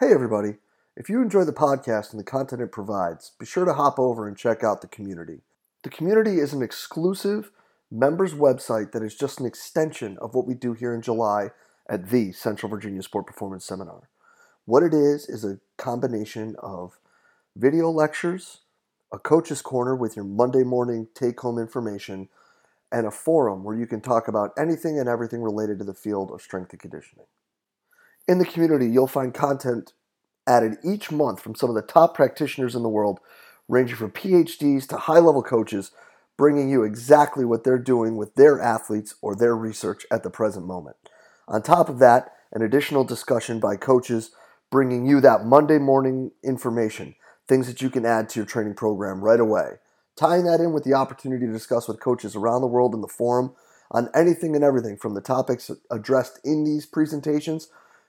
Hey, everybody. If you enjoy the podcast and the content it provides, be sure to hop over and check out the community. The community is an exclusive members website that is just an extension of what we do here in July at the Central Virginia Sport Performance Seminar. What it is is a combination of video lectures, a coach's corner with your Monday morning take home information, and a forum where you can talk about anything and everything related to the field of strength and conditioning. In the community, you'll find content added each month from some of the top practitioners in the world, ranging from PhDs to high level coaches, bringing you exactly what they're doing with their athletes or their research at the present moment. On top of that, an additional discussion by coaches bringing you that Monday morning information, things that you can add to your training program right away. Tying that in with the opportunity to discuss with coaches around the world in the forum on anything and everything from the topics addressed in these presentations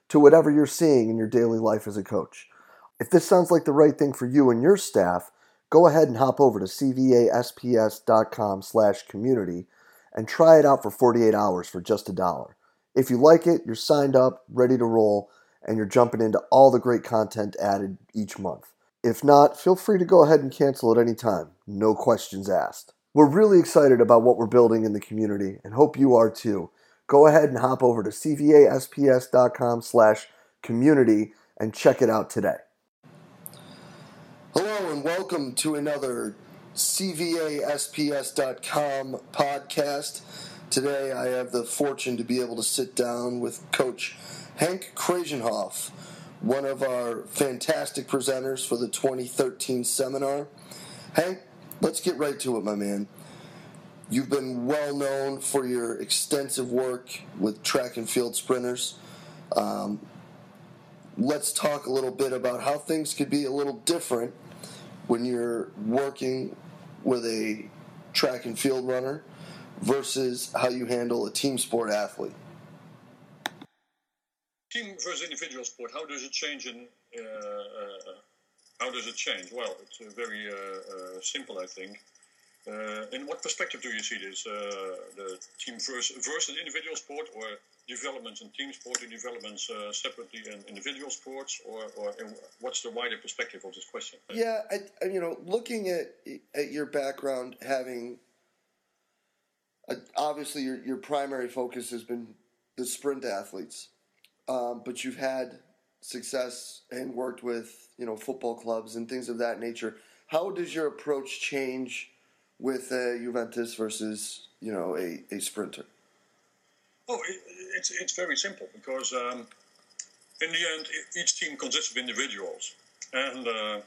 to whatever you're seeing in your daily life as a coach. If this sounds like the right thing for you and your staff, go ahead and hop over to cvasps.com slash community and try it out for 48 hours for just a dollar. If you like it, you're signed up, ready to roll, and you're jumping into all the great content added each month. If not, feel free to go ahead and cancel at any time. No questions asked. We're really excited about what we're building in the community and hope you are too. Go ahead and hop over to cvasps.com slash community and check it out today. Hello and welcome to another cvasps.com podcast. Today I have the fortune to be able to sit down with Coach Hank Kraaijenhof, one of our fantastic presenters for the 2013 seminar. Hank, let's get right to it, my man. You've been well known for your extensive work with track and field sprinters. Um, let's talk a little bit about how things could be a little different when you're working with a track and field runner versus how you handle a team sport athlete. Team versus individual sport, how does it change in uh, uh, how does it change? Well, it's uh, very uh, uh, simple, I think. Uh, in what perspective do you see this? the team versus, versus individual sport, or developments in team sport, or developments separately in individual sports, or, or what's the wider perspective of this question? Yeah, I, you know, looking at at your background, having obviously your your primary focus has been the sprint athletes, um, but you've had success and worked with you know football clubs and things of that nature. How does your approach change with uh, Juventus versus you know a, a sprinter? Oh, it, it's it's very simple because um, in the end, each team consists of individuals, and uh,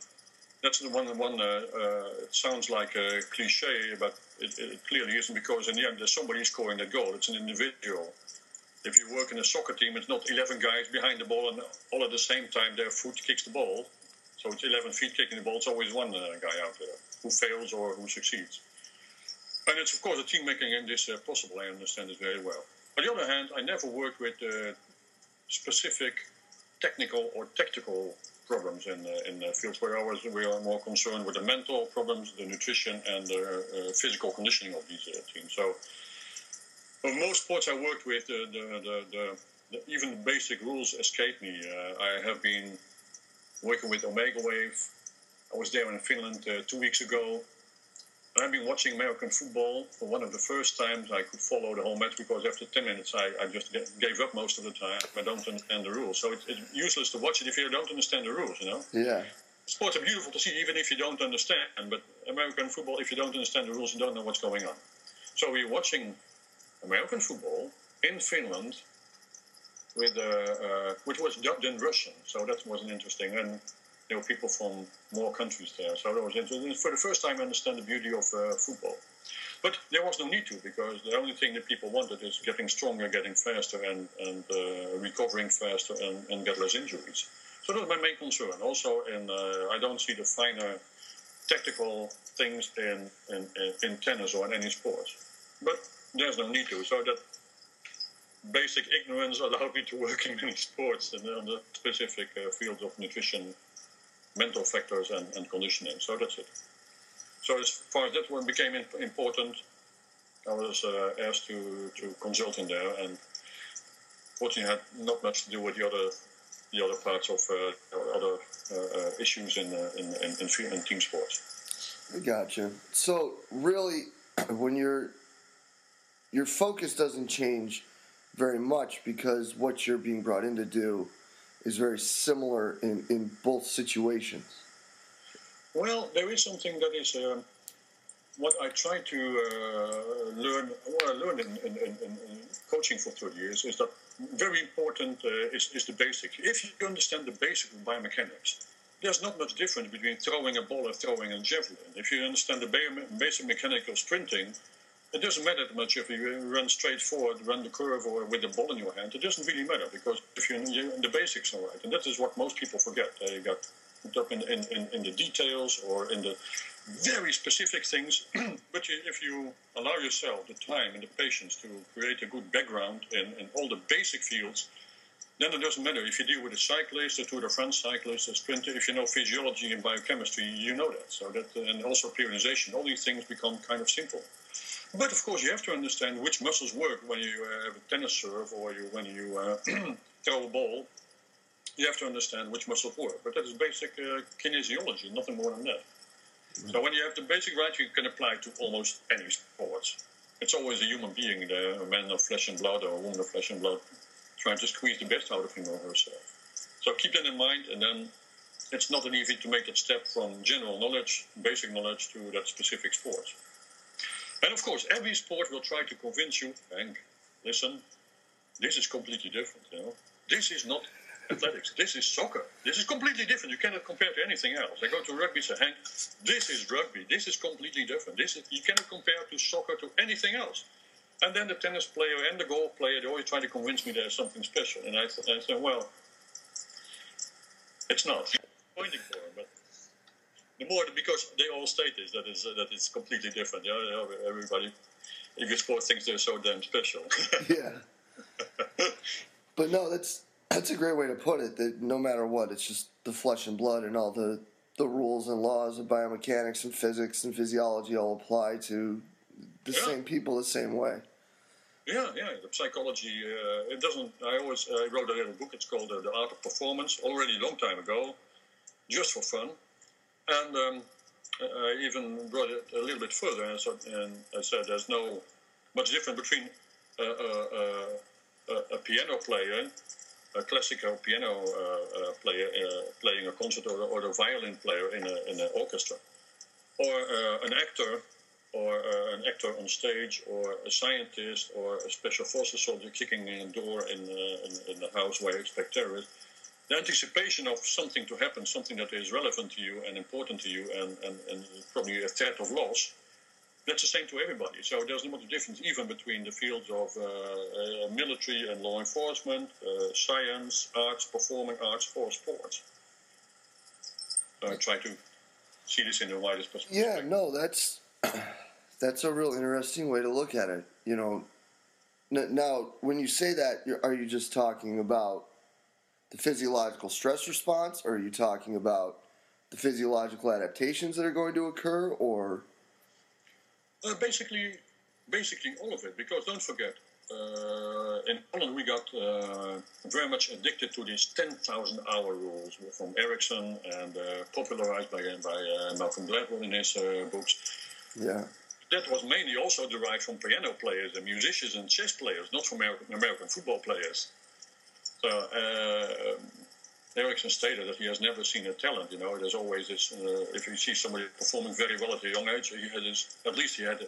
that's the one. One uh, uh, it sounds like a cliche, but it, it, clearly isn't because in the end, there's somebody scoring that goal. It's an individual. If you work in a soccer team, it's not 11 guys behind the ball and all at the same time their foot kicks the ball. So it's 11 feet kicking the ball. It's always one uh, guy out there who fails or who succeeds. And it's, of course, a team making this uh, possible. I understand it very well. On the other hand, I never worked with uh, specific technical or tactical problems in, uh, in the fields where I was, we are more concerned with the mental problems, the nutrition, and the uh, physical conditioning of these uh, teams. So for most sports I worked with, the, the, the, the even the basic rules escape me. I have been working with Omegawave. I was there in Finland uh, two weeks ago. I've been watching American football for one of the first times I could follow the whole match because after 10 minutes I, I just gave up most of the time. I don't understand the rules. So it, it's useless to watch it if you don't understand the rules, you know? Yeah. Sports are beautiful to see even if you don't understand, but American football, if you don't understand the rules, you don't know what's going on. So we're watching American football in Finland, with uh, uh, which was dubbed in Russian. So that was interesting. And there were people from more countries there, so that was interesting. For the first time, I understand the beauty of uh, football. But there was no need to, because the only thing that people wanted is getting stronger, getting faster, and, and uh, recovering faster, and, and, get less injuries. So that's my main concern. Also, in, uh, I don't see the finer tactical things in, in, in tennis or in any sport. But there's no need to. So that basic ignorance allowed me to work in many sports and on the specific uh, fields of nutrition, mental factors, and, and, conditioning. So that's it. So as far as that one became important, I was uh, asked to, to consult in there, and fortunately had not much to do with the other the other parts of uh, other uh, issues in, in, in, in, in team sports. Gotcha. So really, when you're your focus doesn't change very much because what you're being brought in to do is very similar in, in both situations. Well, there is something that is um, what I try to uh, learn. What I learned in, in, in, in, coaching for 30 years is that very important uh, is, is the basic. If you understand the basic of biomechanics, there's not much difference between throwing a ball and throwing a javelin. If you understand the basic mechanical sprinting, it doesn't matter much if you run straight forward, run the curve, or with the ball in your hand. It doesn't really matter because if you're, you're the basics are right, and that is what most people forget. They got up in, in, in, in the details or in the very specific things. but you, if you allow yourself the time and the patience to create a good background in, in all the basic fields, then it doesn't matter if you deal with a cyclist, a Tour de France cyclist, a sprinter. If you know physiology and biochemistry, you know that. So that and also periodization, all these things become kind of simple. But of course, you have to understand which muscles work when you uh, have a tennis serve or you, when you uh, throw a ball. You have to understand which muscles work. But that is basic uh, kinesiology, nothing more than that. Mm-hmm. So when you have the basic right, you can apply to almost any sports. It's always a human being, a man of flesh and blood or a woman of flesh and blood, trying to squeeze the best out of him or herself. So keep that in mind, and then it's not an easy to make that step from general knowledge, basic knowledge, to that specific sport. And of course, every sport will try to convince you, Hank, listen, this is completely different. You know, this is not athletics. This is soccer. This is completely different. You cannot compare to anything else. I go to rugby, say, Hank, this is rugby. This is completely different. This is, you cannot compare to soccer to anything else. And then the tennis player and the golf player, they always try to convince me there's something special. And I, I said, well, it's not. For but more because they all state this that is uh, that it's completely different. Yeah, everybody in your sport thinks they're so damn special. yeah. but no, that's that's a great way to put it. That no matter what, it's just the flesh and blood and all the the rules and laws of biomechanics and physics and physiology all apply to the yeah. same people the same way. Yeah, yeah. The psychology. Uh, it doesn't. I always uh, wrote a little book. It's called uh, The Art of Performance. Already a long time ago, just for fun. And um, I even brought it a little bit further, and, and I said there's no much difference between a, a, a, a piano player, a classical piano uh, uh, player uh, playing a concert, or, or a violin player in, a, in an orchestra, or uh, an actor, or uh, an actor on stage, or a scientist, or a special forces soldier kicking in a door in, in, in the house where you expect terrorists the anticipation of something to happen, something that is relevant to you and important to you, and, and, and probably a threat of loss, that's the same to everybody. So there's not a difference even between the fields of uh, uh, military and law enforcement, uh, science, arts, performing arts, or sports. So I try to see this in the widest possible. Yeah, no, that's that's a real interesting way to look at it. You know, now when you say that, are you just talking about the physiological stress response, or are you talking about the physiological adaptations that are going to occur, or? Uh, basically, basically all of it. Because don't forget, uh, in Holland we got uh, very much addicted to these 10,000 hour rules from Ericsson and uh, popularized by, by uh, Malcolm Gladwell in his uh, books. Yeah. That was mainly also derived from piano players and musicians and chess players, not from American, American football players. So uh, Ericsson stated that he has never seen a talent. You know, there's always this. Uh, if you see somebody performing very well at a young age, he had his, at least he had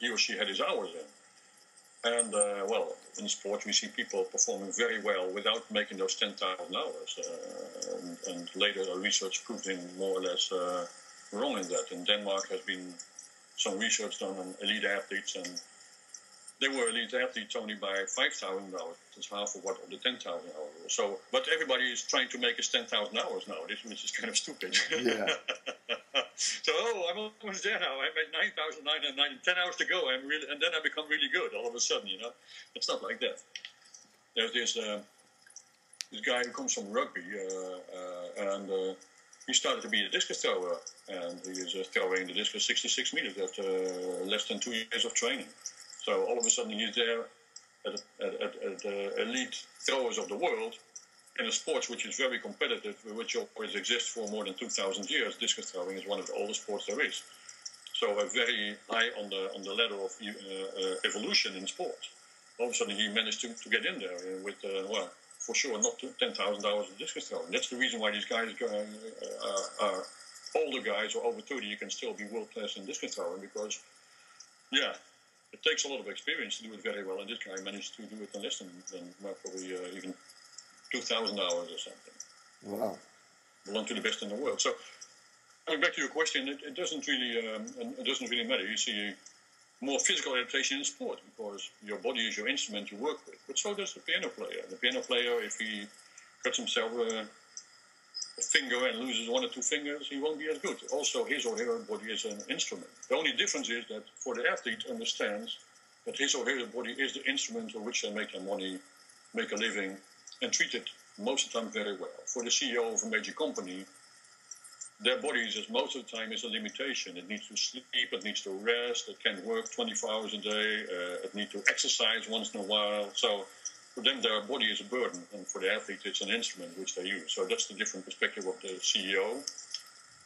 he or she had his hours in. And uh, well, in sports, we see people performing very well without making those 10,000 hours. Uh, and, and, later, research proved him more or less uh, wrong in that. In Denmark, has been some research done on elite athletes, and they were elite athletes only by 5,000 hours. That's half of what of the 10,000 hours. So, but everybody is trying to make us 10,000 hours now, which is kind of stupid. Yeah. so, oh, I'm almost there now. I made 9,990, 10 hours to go. I'm really, and then I become really good all of a sudden, you know. It's not like that. There's this, uh, this guy who comes from rugby, uh, uh, and uh, he started to be a discus thrower, and he is uh, throwing the discus 66 meters after uh, less than two years of training. So all of a sudden he's there at, at, at, at the elite throwers of the world, in a sport which is very competitive, which always exists for more than 2,000 years, discus throwing is one of the oldest sports there is. So a very high on the on the ladder of uh, uh, evolution in sports. All of a sudden, he managed to, to get in there with uh, well, for sure, not 10,000 hours of discus throwing. That's the reason why these guys uh, are older guys or over 30. You can still be world class in discus throwing because, yeah, it takes a lot of experience to do it very well. And this guy managed to do it in less than, than well, probably uh, even 2,000 hours or something. Wow. Belong to the best in the world. So, coming back to your question, it, it doesn't really um, it doesn't really matter. You see more physical adaptation in sport because your body is your instrument you work with. But so does the piano player. The piano player, if he cuts himself a finger and loses one or two fingers, he won't be as good. Also, his or her body is an instrument. The only difference is that for the athlete understands that his or her body is the instrument on which they make their money, make a living, and treat it most of the time very well. For the CEO of a major company, their bodies, as most of the time, is a limitation. It needs to sleep, it needs to rest, it can work 24 hours a day, uh, it needs to exercise once in a while. So for them, their body is a burden, and for the athlete, it's an instrument which they use. So that's the different perspective of the CEO,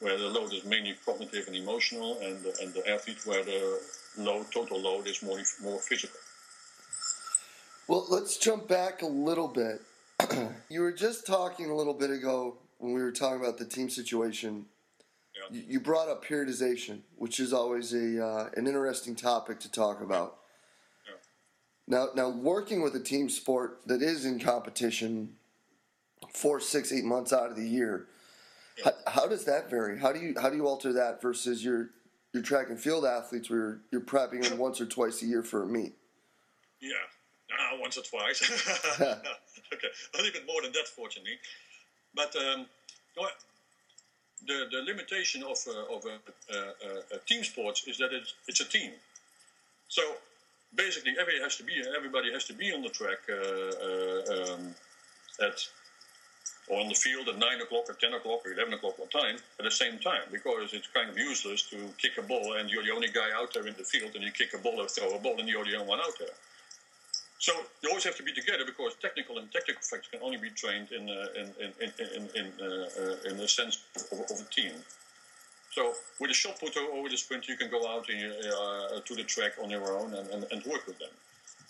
where the load is mainly cognitive and emotional, and the, and the athlete, where the load, total load, is more more physical. Well, let's jump back a little bit. you were just talking a little bit ago when we were talking about the team situation, yeah. you, you, brought up periodization, which is always a uh, an interesting topic to talk about. Now, now working with a team sport that is in competition four, six, eight months out of the year, how, how, does that vary? How do you how do you alter that versus your your track and field athletes where you're, you're prepping them once or twice a year for a meet? Yeah, uh, once or twice. okay, a little bit more than that, fortunately. But um, the, the limitation of, uh, of a, a, a, team sports is that it's, it's a team. So basically, everybody has to be everybody has to be on the track uh, uh, um, at or on the field at nine o'clock or ten o'clock or eleven o'clock on time at the same time because it's kind of useless to kick a ball and you're the only guy out there in the field and you kick a ball or throw a ball and you're the only one out there. So you always have to be together because technical and tactical facts can only be trained in uh, in in in in, in, uh, uh, in the sense of, of, a team. So with a shot putter or with a sprinter, you can go out in, uh, to the track on your own and, and, and, work with them.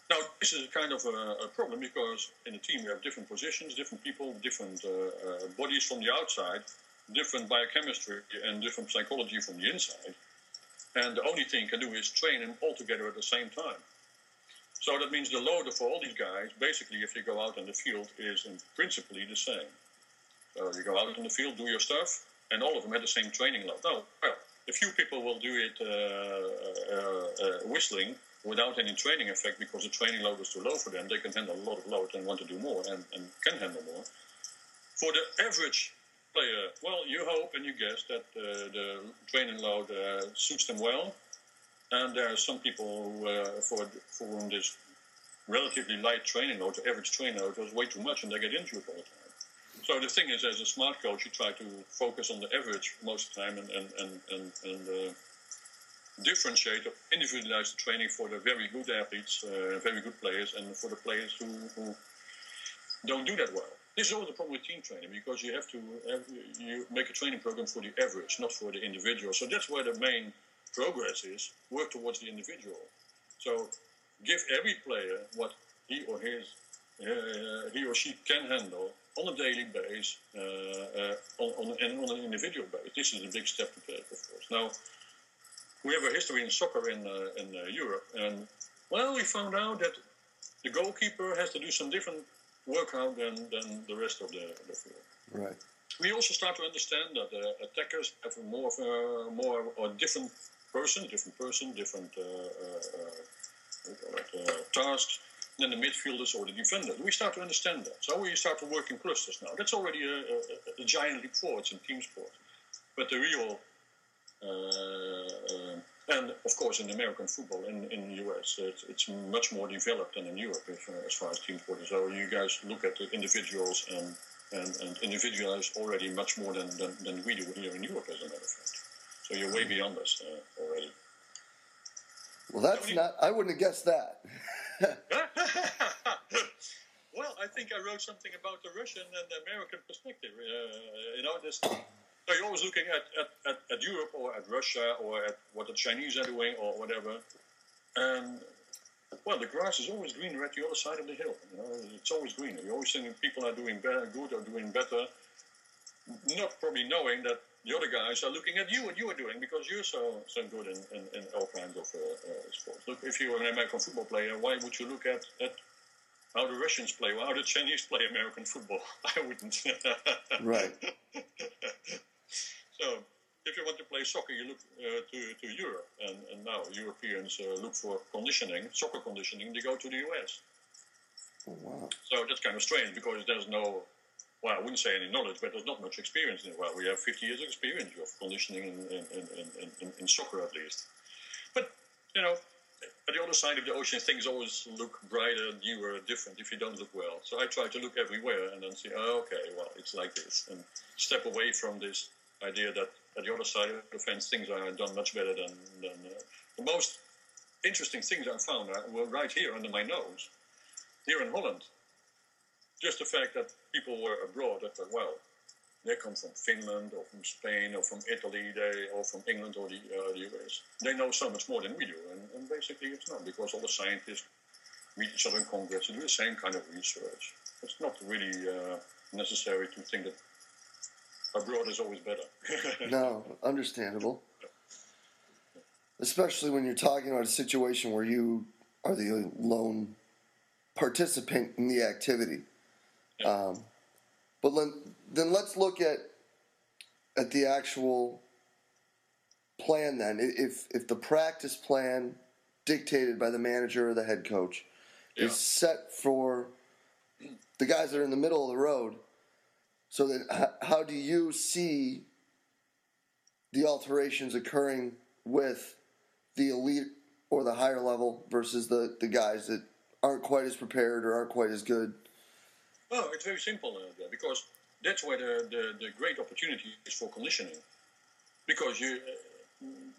Now this is kind of a, a, problem because in a team we have different positions, different people, different uh, uh, bodies from the outside, different biochemistry and different psychology from the inside. And the only thing you can do is train them all together at the same time. So that means the load for all these guys, basically, if you go out in the field, is in principally the same. So you go out in the field, do your stuff, and all of them had the same training load. Now, well, a few people will do it uh, uh, uh, whistling without any training effect because the training load is too low for them. They can handle a lot of load and want to do more and, and can handle more. For the average player, well, you hope and you guess that uh, the training load suits them well and there are some people who, for, for whom this relatively light training load, the average training load, was way too much and they get injured all the time. So the thing is, as a smart coach, you try to focus on the average most of the time and, and, and, and, and uh, differentiate or individualize the training for the very good athletes, uh, very good players, and for the players who, who don't do that well. This is always the problem with team training because you have to have, you make a training program for the average, not for the individual. So that's where the main progress is work towards the individual. So give every player what he or his uh, he or she can handle on a daily basis uh, uh, on, on, and on an individual basis. This is a big step to take, of course. Now we have a history in soccer in uh, in uh, Europe, and well, we found out that the goalkeeper has to do some different workout than, than the rest of the, the field. Right. We also start to understand that uh, attackers have a more of a, more or different person, different person, different uh, uh, uh, tasks than the midfielders or the defender. We start to understand that. So we start to work in clusters now. That's already a, a, a giant leap forward in team sport. But the real, uh, uh, and of course in American football, in, in the US, it's, it's much more developed than in Europe if, uh, as far as team sport is. So you guys look at the individuals and, and, and individualize already much more than, than, than we do here in Europe, as a matter of fact. So you're way beyond us uh, already. Well, that's not. I wouldn't have guessed that. well, I think I wrote something about the Russian and the American perspective. Uh, you know, this. So you're always looking at, at, at, at, Europe or at Russia or at what the Chinese are doing or whatever. And well, the grass is always greener at the other side of the hill. You know, it's always greener. You're always seeing people are doing better, good or doing better, not probably knowing that the other guys are looking at you and you are doing because you're so so good in, in, in all kinds of uh, uh, sports. Look, if you were an American football player, why would you look at, at how the Russians play or how the Chinese play American football? I wouldn't. right. so if you want to play soccer, you look uh, to, to Europe, and, and now Europeans uh, look for conditioning, soccer conditioning. They go to the US. Oh, wow. So that's kind of strange because there's no, well, I wouldn't say any knowledge, but there's not much experience in it. Well, we have 50 years of experience of conditioning in, in, in, in, soccer at least. But, you know, at the other side of the ocean, things always look brighter, newer, different if you don't look well. So I try to look everywhere and then see, oh, okay, well, it's like this, and step away from this idea that at the other side of the fence things are done much better than, than uh, the most interesting things I found were right here under my nose, here in Holland. Just the fact that people were abroad, that well, they come from Finland or from Spain or from Italy, they or from England or the, uh, the US. They know so much more than we do, and, and basically it's not because all the scientists meet each other in congress and do the same kind of research. It's not really uh, necessary to think that abroad is always better. no, understandable. Especially when you're talking about a situation where you are the lone participant in the activity. Yeah. Um, but then, then let's look at at the actual plan. Then, if if the practice plan dictated by the manager or the head coach yeah. is set for the guys that are in the middle of the road, so then, how do you see the alterations occurring with the elite or the higher level versus the, the guys that aren't quite as prepared or aren't quite as good? Well, it's very simple uh, because that's where the, the, the great opportunity is for conditioning. Because you,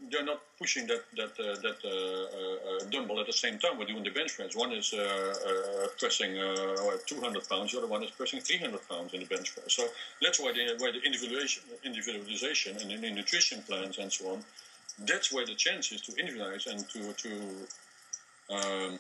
they're not pushing that that uh, that uh, uh, dumbbell at the same time. We're doing the bench press. One is pressing 200 pounds. The other one is pressing 300 pounds in the bench press. So that's why the where the individualization, individualization and in the nutrition plans and so on. That's where the chance is to individualize and to to um,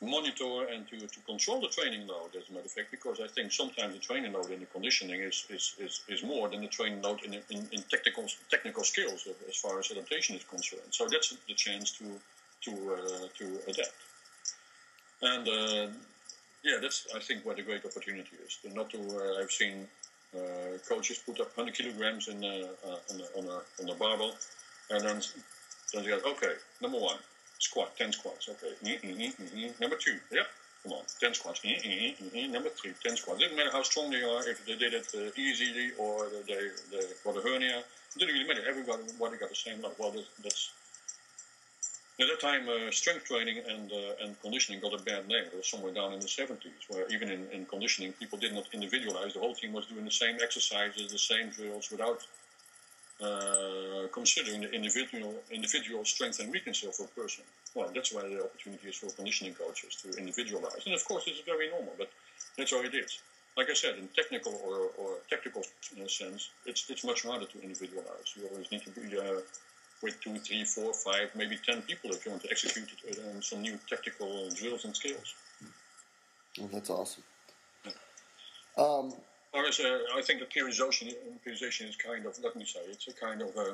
monitor and to, to control the training load, as a matter of fact, because I think sometimes the training load in the conditioning is, is, is, is more than the training load in, in, in technical technical skills as far as adaptation is concerned. So that's the chance to to uh, to adapt. And uh, yeah, that's I think where the great opportunity is. Not to uh, I've seen uh, coaches put up 100 kilograms in uh, on, a, on, a, on a barbell, and then then they go, okay, number one, squat, 10 squats. Okay. Number two, yep. Come on, 10 squats. Number three, 10 squats. Doesn't matter how strong they are, if they did it uh, easily or they, they got a hernia. It didn't really matter. Everybody got the same level. Well, that's. At that time, uh, strength training and uh, and conditioning got a bad name. It was somewhere down in the 70s, where even in, in conditioning, people did not individualize. The whole team was doing the same exercises, the same drills, without uh, considering the individual individual strength and weakness of a person. Well, that's why the opportunity is for conditioning coaches to individualize. And of course, it's very normal, but that's how it is. Like I said, in technical or, or tactical sense, it's it's much harder to individualize. You always need to be uh, with two, three, four, five, maybe ten people if you want to execute it, uh, some new tactical drills and skills. Well, that's awesome. Yeah. Um, a, I think the periodization, periodization is kind of, let me say, it's a kind of a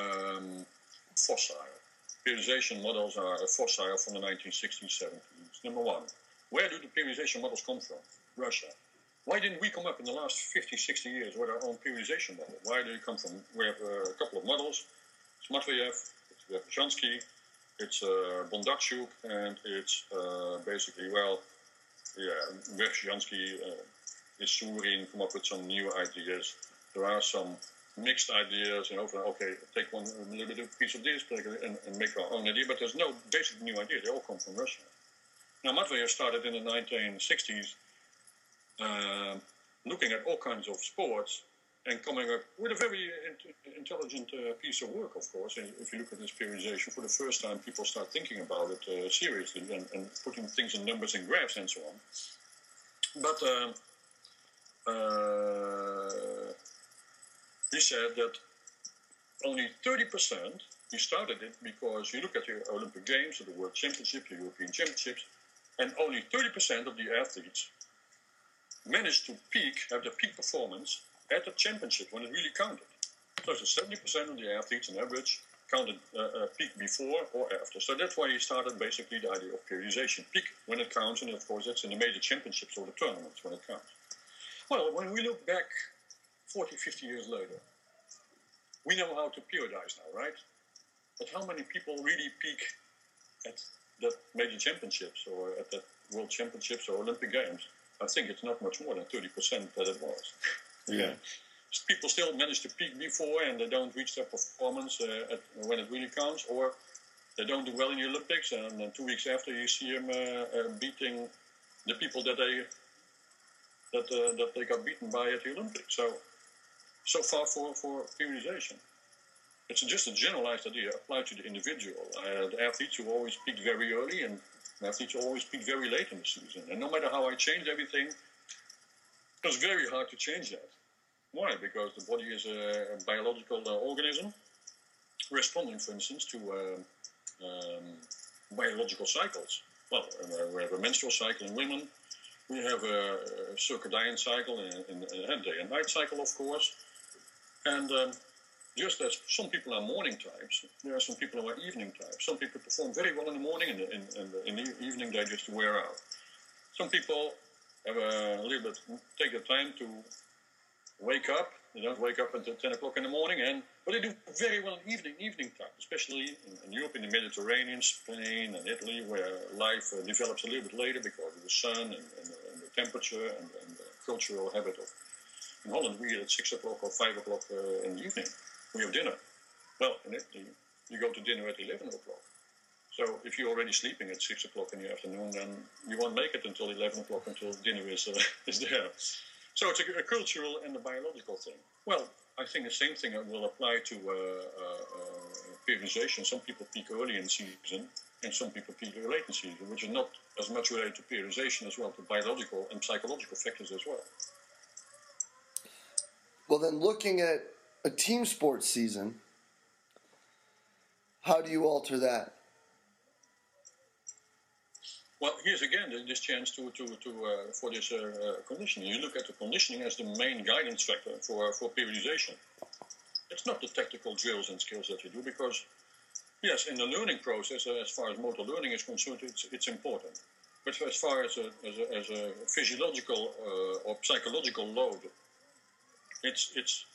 um, fossil. Periodization models are a fossil from the 1960s, 70s. Number one, where do the periodization models come from? Russia. Why didn't we come up in the last 50, 60 years with our own periodization model? Why do they come from? We have a couple of models. It's Matveyev, we have it's uh, Bondarchuk, and it's uh, basically, well, yeah, Jansky, uh, Issurin come up with some new ideas. There are some mixed ideas, you know, okay, take one little bit piece of this and, and make our own idea, but there's no basic new idea. They all come from Russia. Now, Matveyev started in the 1960s uh, looking at all kinds of sports and coming up with a very in- intelligent uh, piece of work, of course. And if you look at this periodization, for the first time, people start thinking about it uh, seriously and, and, putting things in numbers and graphs and so on. But um, uh, he said that only 30%, he started it because you look at the Olympic Games, or the World Championship, the European Championships, and only 30% of the athletes managed to peak, have their peak performance at the championship when it really counted. So, so 70% of the athletes on average counted uh, uh, peak before or after. So that's why he started basically the idea of periodization. Peak when it counts, and of course that's in the major championships or the tournaments when it counts. Well, when we look back 40, 50 years later, we know how to periodize now, right? But how many people really peak at the major championships or at the world championships or Olympic Games? I think it's not much more than 30% that it was. Yeah. People still manage to peak before and they don't reach their performance uh, at, when it really counts, or they don't do well in the Olympics, and then two weeks after you see them uh, uh, beating the people that they that uh, that they got beaten by at the Olympics. So so far for for periodization. It's just a generalized idea applied to the individual. Uh, the athletes who always peak very early and athletes who always peak very late in the season. And no matter how I change everything, it's very hard to change that. Why? Because the body is a biological uh, organism responding, for instance, to uh, um, biological cycles. Well, uh, we have a menstrual cycle in women. We have a, circadian cycle and, in, in, day and night cycle, of course. And um, just as some people are morning types, there are some people who are evening types. Some people perform very well in the morning, and in, in, in, the evening they just wear out. Some people have a little bit take the time to wake up. They don't wake up until 10 o'clock in the morning, and but they do very well in evening evening time, especially in, in Europe, in the Mediterranean, Spain, and Italy, where life uh, develops a little bit later because of the sun and, and, and the temperature and, and, the cultural habit of. In Holland, we eat at six o'clock or five o'clock uh, in the evening. We have dinner. Well, in Italy, you go to dinner at 11 o'clock. So if you're already sleeping at six o'clock in the afternoon, then you won't make it until 11 o'clock until dinner is, uh, is there. So it's a, a, cultural and a biological thing. Well, I think the same thing will apply to uh, uh, periodization. Some people peak early in season, and some people peak late in season, which is not as much related to periodization as well, to biological and psychological factors as well. Well, then looking at a team sports season, how do you alter that? Well, here's again this chance to, to, to uh, for this uh, uh, conditioning. You look at the conditioning as the main guidance factor for, for periodization. It's not the tactical drills and skills that you do because, yes, in the learning process, uh, as far as motor learning is concerned, it's, it's important. But as far as a, as a, as a physiological uh, or psychological load, it's, it's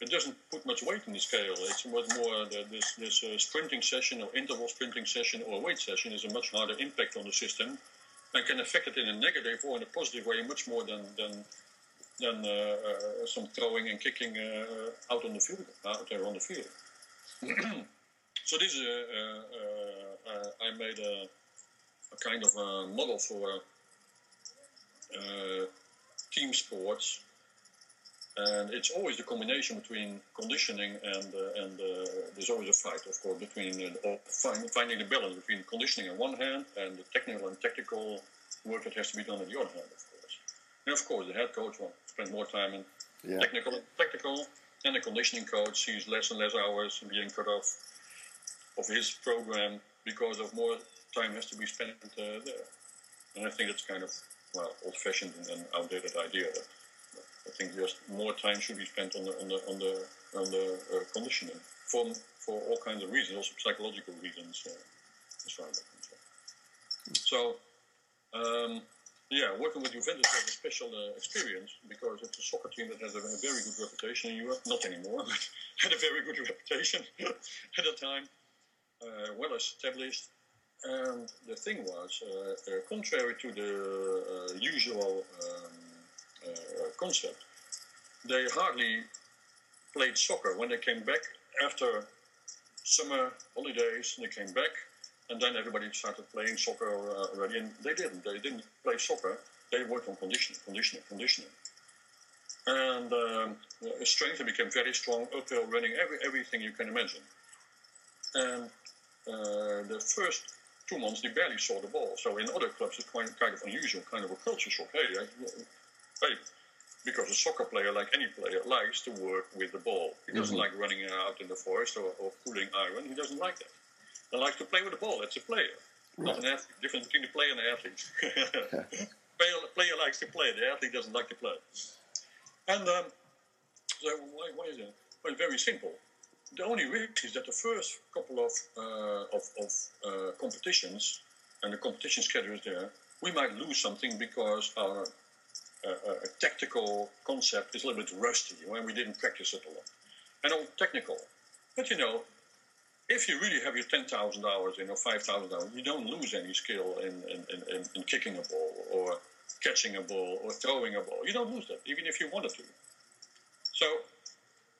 it doesn't put much weight in the scale. It's much more this this uh, sprinting session or interval sprinting session or weight session is a much harder impact on the system and can affect it in a negative or in a positive way much more than than than uh, uh, some throwing and kicking uh, out on the field out there on the field. so this is uh, uh, I made a, a, kind of a model for team sports and it's always the combination between conditioning and uh, and uh, there's always a fight, of course, between uh, finding the balance between conditioning on one hand and the technical and tactical work that has to be done on the other hand, of course. And of course, the head coach will spend more time in yeah. technical, technical, and the conditioning coach sees less and less hours being cut off of his program because of more time has to be spent uh, there. And I think it's kind of well old-fashioned and outdated idea. That, I think just more time should be spent on the on the on the on the uh, conditioning for for all kinds of reasons, also psychological reasons, uh, as far as I'm. So. Um, yeah, working with Juventus was a special uh, experience because it's a soccer team that has a, a, very good reputation in Europe. Not anymore, but had a very good reputation at the time, uh, well established. And the thing was, uh, uh contrary to the usual um, concept. They hardly played soccer when they came back after summer holidays. They came back, and then everybody started playing soccer uh, already. And they didn't. They didn't play soccer. They worked on conditioning, conditioning, conditioning. and um, strength. Became very strong, uphill running, every, everything you can imagine. And uh, the first two months, they barely saw the ball. So in other clubs, it's quite kind of unusual, kind of a culture shock. Hey, hey, because a soccer player, like any player, likes to work with the ball. He doesn't mm-hmm. like running out in the forest or, or pulling iron. He doesn't like that. He likes to play with the ball. That's a player, right. not an athlete. Difference between the player and the athlete. player, player likes to play. The athlete doesn't like to play. And um, so why, why is that? Well, very simple. The only risk is that the first couple of uh, of, of uh, competitions and the competition schedule is there, we might lose something because our uh, a tactical concept is a little bit rusty when we didn't practice it a lot. And all technical. But you know, if you really have your 10,000 hours in or 5,000 hours, you don't lose any skill in, in, in, in, kicking a ball or catching a ball or throwing a ball. You don't lose that, even if you wanted to. So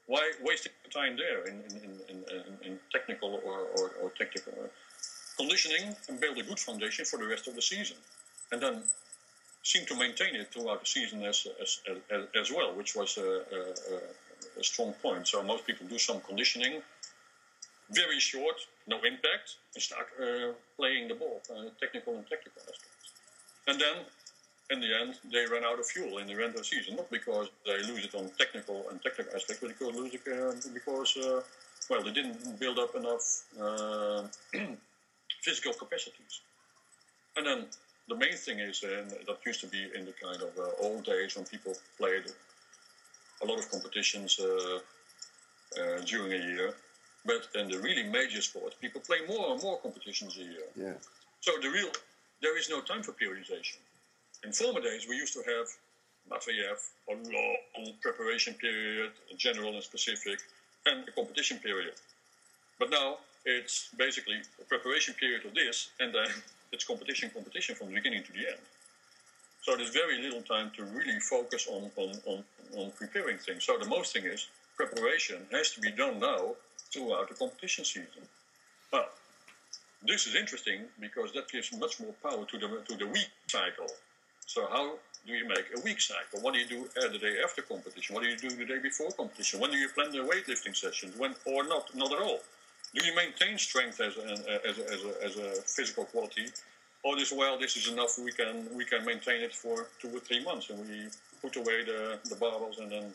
why waste time there in, in, in technical or, or, or tactical conditioning and build a good foundation for the rest of the season? And then seem to maintain it throughout the season as, as, as, as well, which was a, a, a, strong point. So most people do some conditioning, very short, no impact, and start uh, playing the ball, uh, technical and tactical aspects. And then, in the end, they run out of fuel in the end of the season, not because they lose it on technical and technical aspects, but because, lose it, uh, because well, they didn't build up enough uh, physical capacities. And then the main thing is, and that used to be in the kind of uh, old days when people played a lot of competitions uh, uh, during a year. But in the really major sports, people play more and more competitions a year. Yeah. So the real, there is no time for periodization. In former days, we used to have Matveyev, a long preparation period, general and specific, and a competition period. But now it's basically a preparation period of this, and then it's competition, competition from the beginning to the end. So there's very little time to really focus on, on, on, on preparing things. So the most thing is preparation has to be done now throughout the competition season. Well, this is interesting because that gives much more power to the to the week cycle. So how do you make a week cycle? What do you do uh, the day after competition? What do you do the day before competition? When do you plan the weightlifting sessions? When or not? Not at all do you maintain strength as a, as a, as a, as a physical quality, or this well, this is enough. We can we can maintain it for two or three months, and we put away the the barbells, and then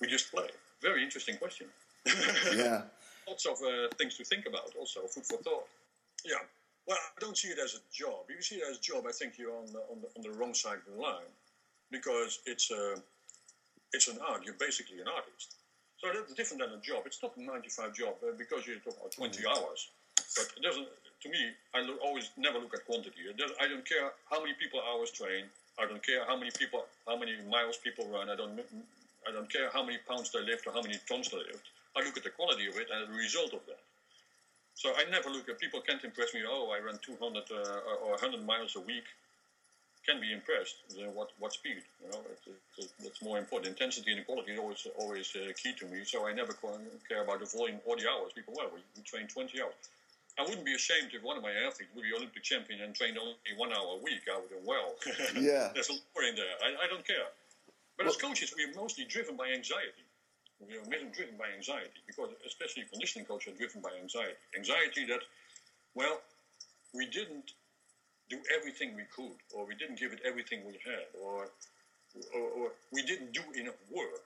we just play. Very interesting question. yeah. Lots of uh, things to think about. Also, food for thought. Yeah. Well, I don't see it as a job. If you see it as a job, I think you're on the, on the, on the wrong side of the line, because it's a it's an art. You're basically an artist so that's different than a job. It's not a 95 job uh, because you talk about 20 mm-hmm. hours. But it doesn't, to me, I look, always never look at quantity. I don't care how many people hours train. I don't care how many people, how many miles people run. I don't, I don't care how many pounds they lift or how many tons they lift. I look at the quality of it and the result of that. So I never look at people can't impress me. Oh, I run 200 uh, or 100 miles a week can be impressed. Then what what speed? You know, it, it, it's more important. Intensity and quality is always always uh, key to me. So I never care about the volume or the hours. People, well, we, we train 20 hours. I wouldn't be ashamed if one of my athletes would be Olympic champion and trained only one hour a week. I would go, well. yeah, there's a lot more in there. I, I don't care. But well, as coaches, we're mostly driven by anxiety. We are driven by anxiety because, especially conditioning coaches, are driven by anxiety. Anxiety that, well, we didn't do everything we could, or we didn't give it everything we had, or, or, or we didn't do enough work.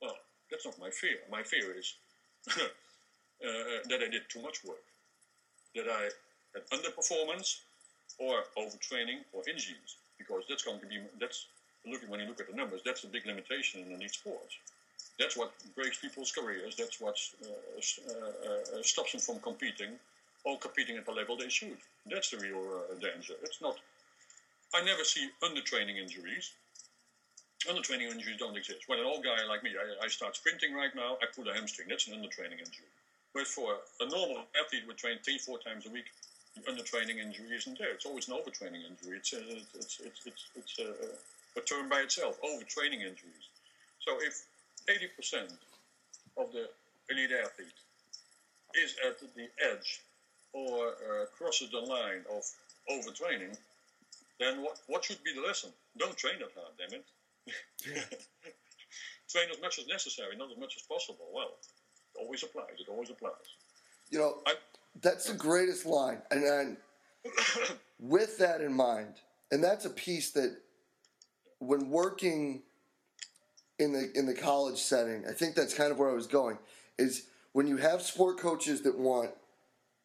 Well, that's not my fear. My fear is uh, that I did too much work, that I had underperformance, or overtraining, or injuries, because that's going to be that's looking when you look at the numbers, that's a big limitation in elite sports. That's what breaks people's careers. That's what uh, uh, uh, stops them from competing all competing at the level they should. That's the real uh, danger. It's not. I never see undertraining injuries. Undertraining injuries don't exist. When an old guy like me, I, I start sprinting right now, I pull a hamstring. That's an undertraining injury. But for a normal athlete would train three, four times a week, the undertraining injury isn't there. It's always an overtraining injury. It's a, it's, it's, it's, it's a, a term by itself, overtraining injuries. So if 80% of the elite athlete is at the edge or uh, crosses the line of overtraining, then what, what should be the lesson? Don't train that hard, damn it. train as much as necessary, not as much as possible. Well, it always applies. It always applies. You know, I, that's the greatest line. And then with that in mind, and that's a piece that when working in the in the college setting, I think that's kind of where I was going, is when you have sport coaches that want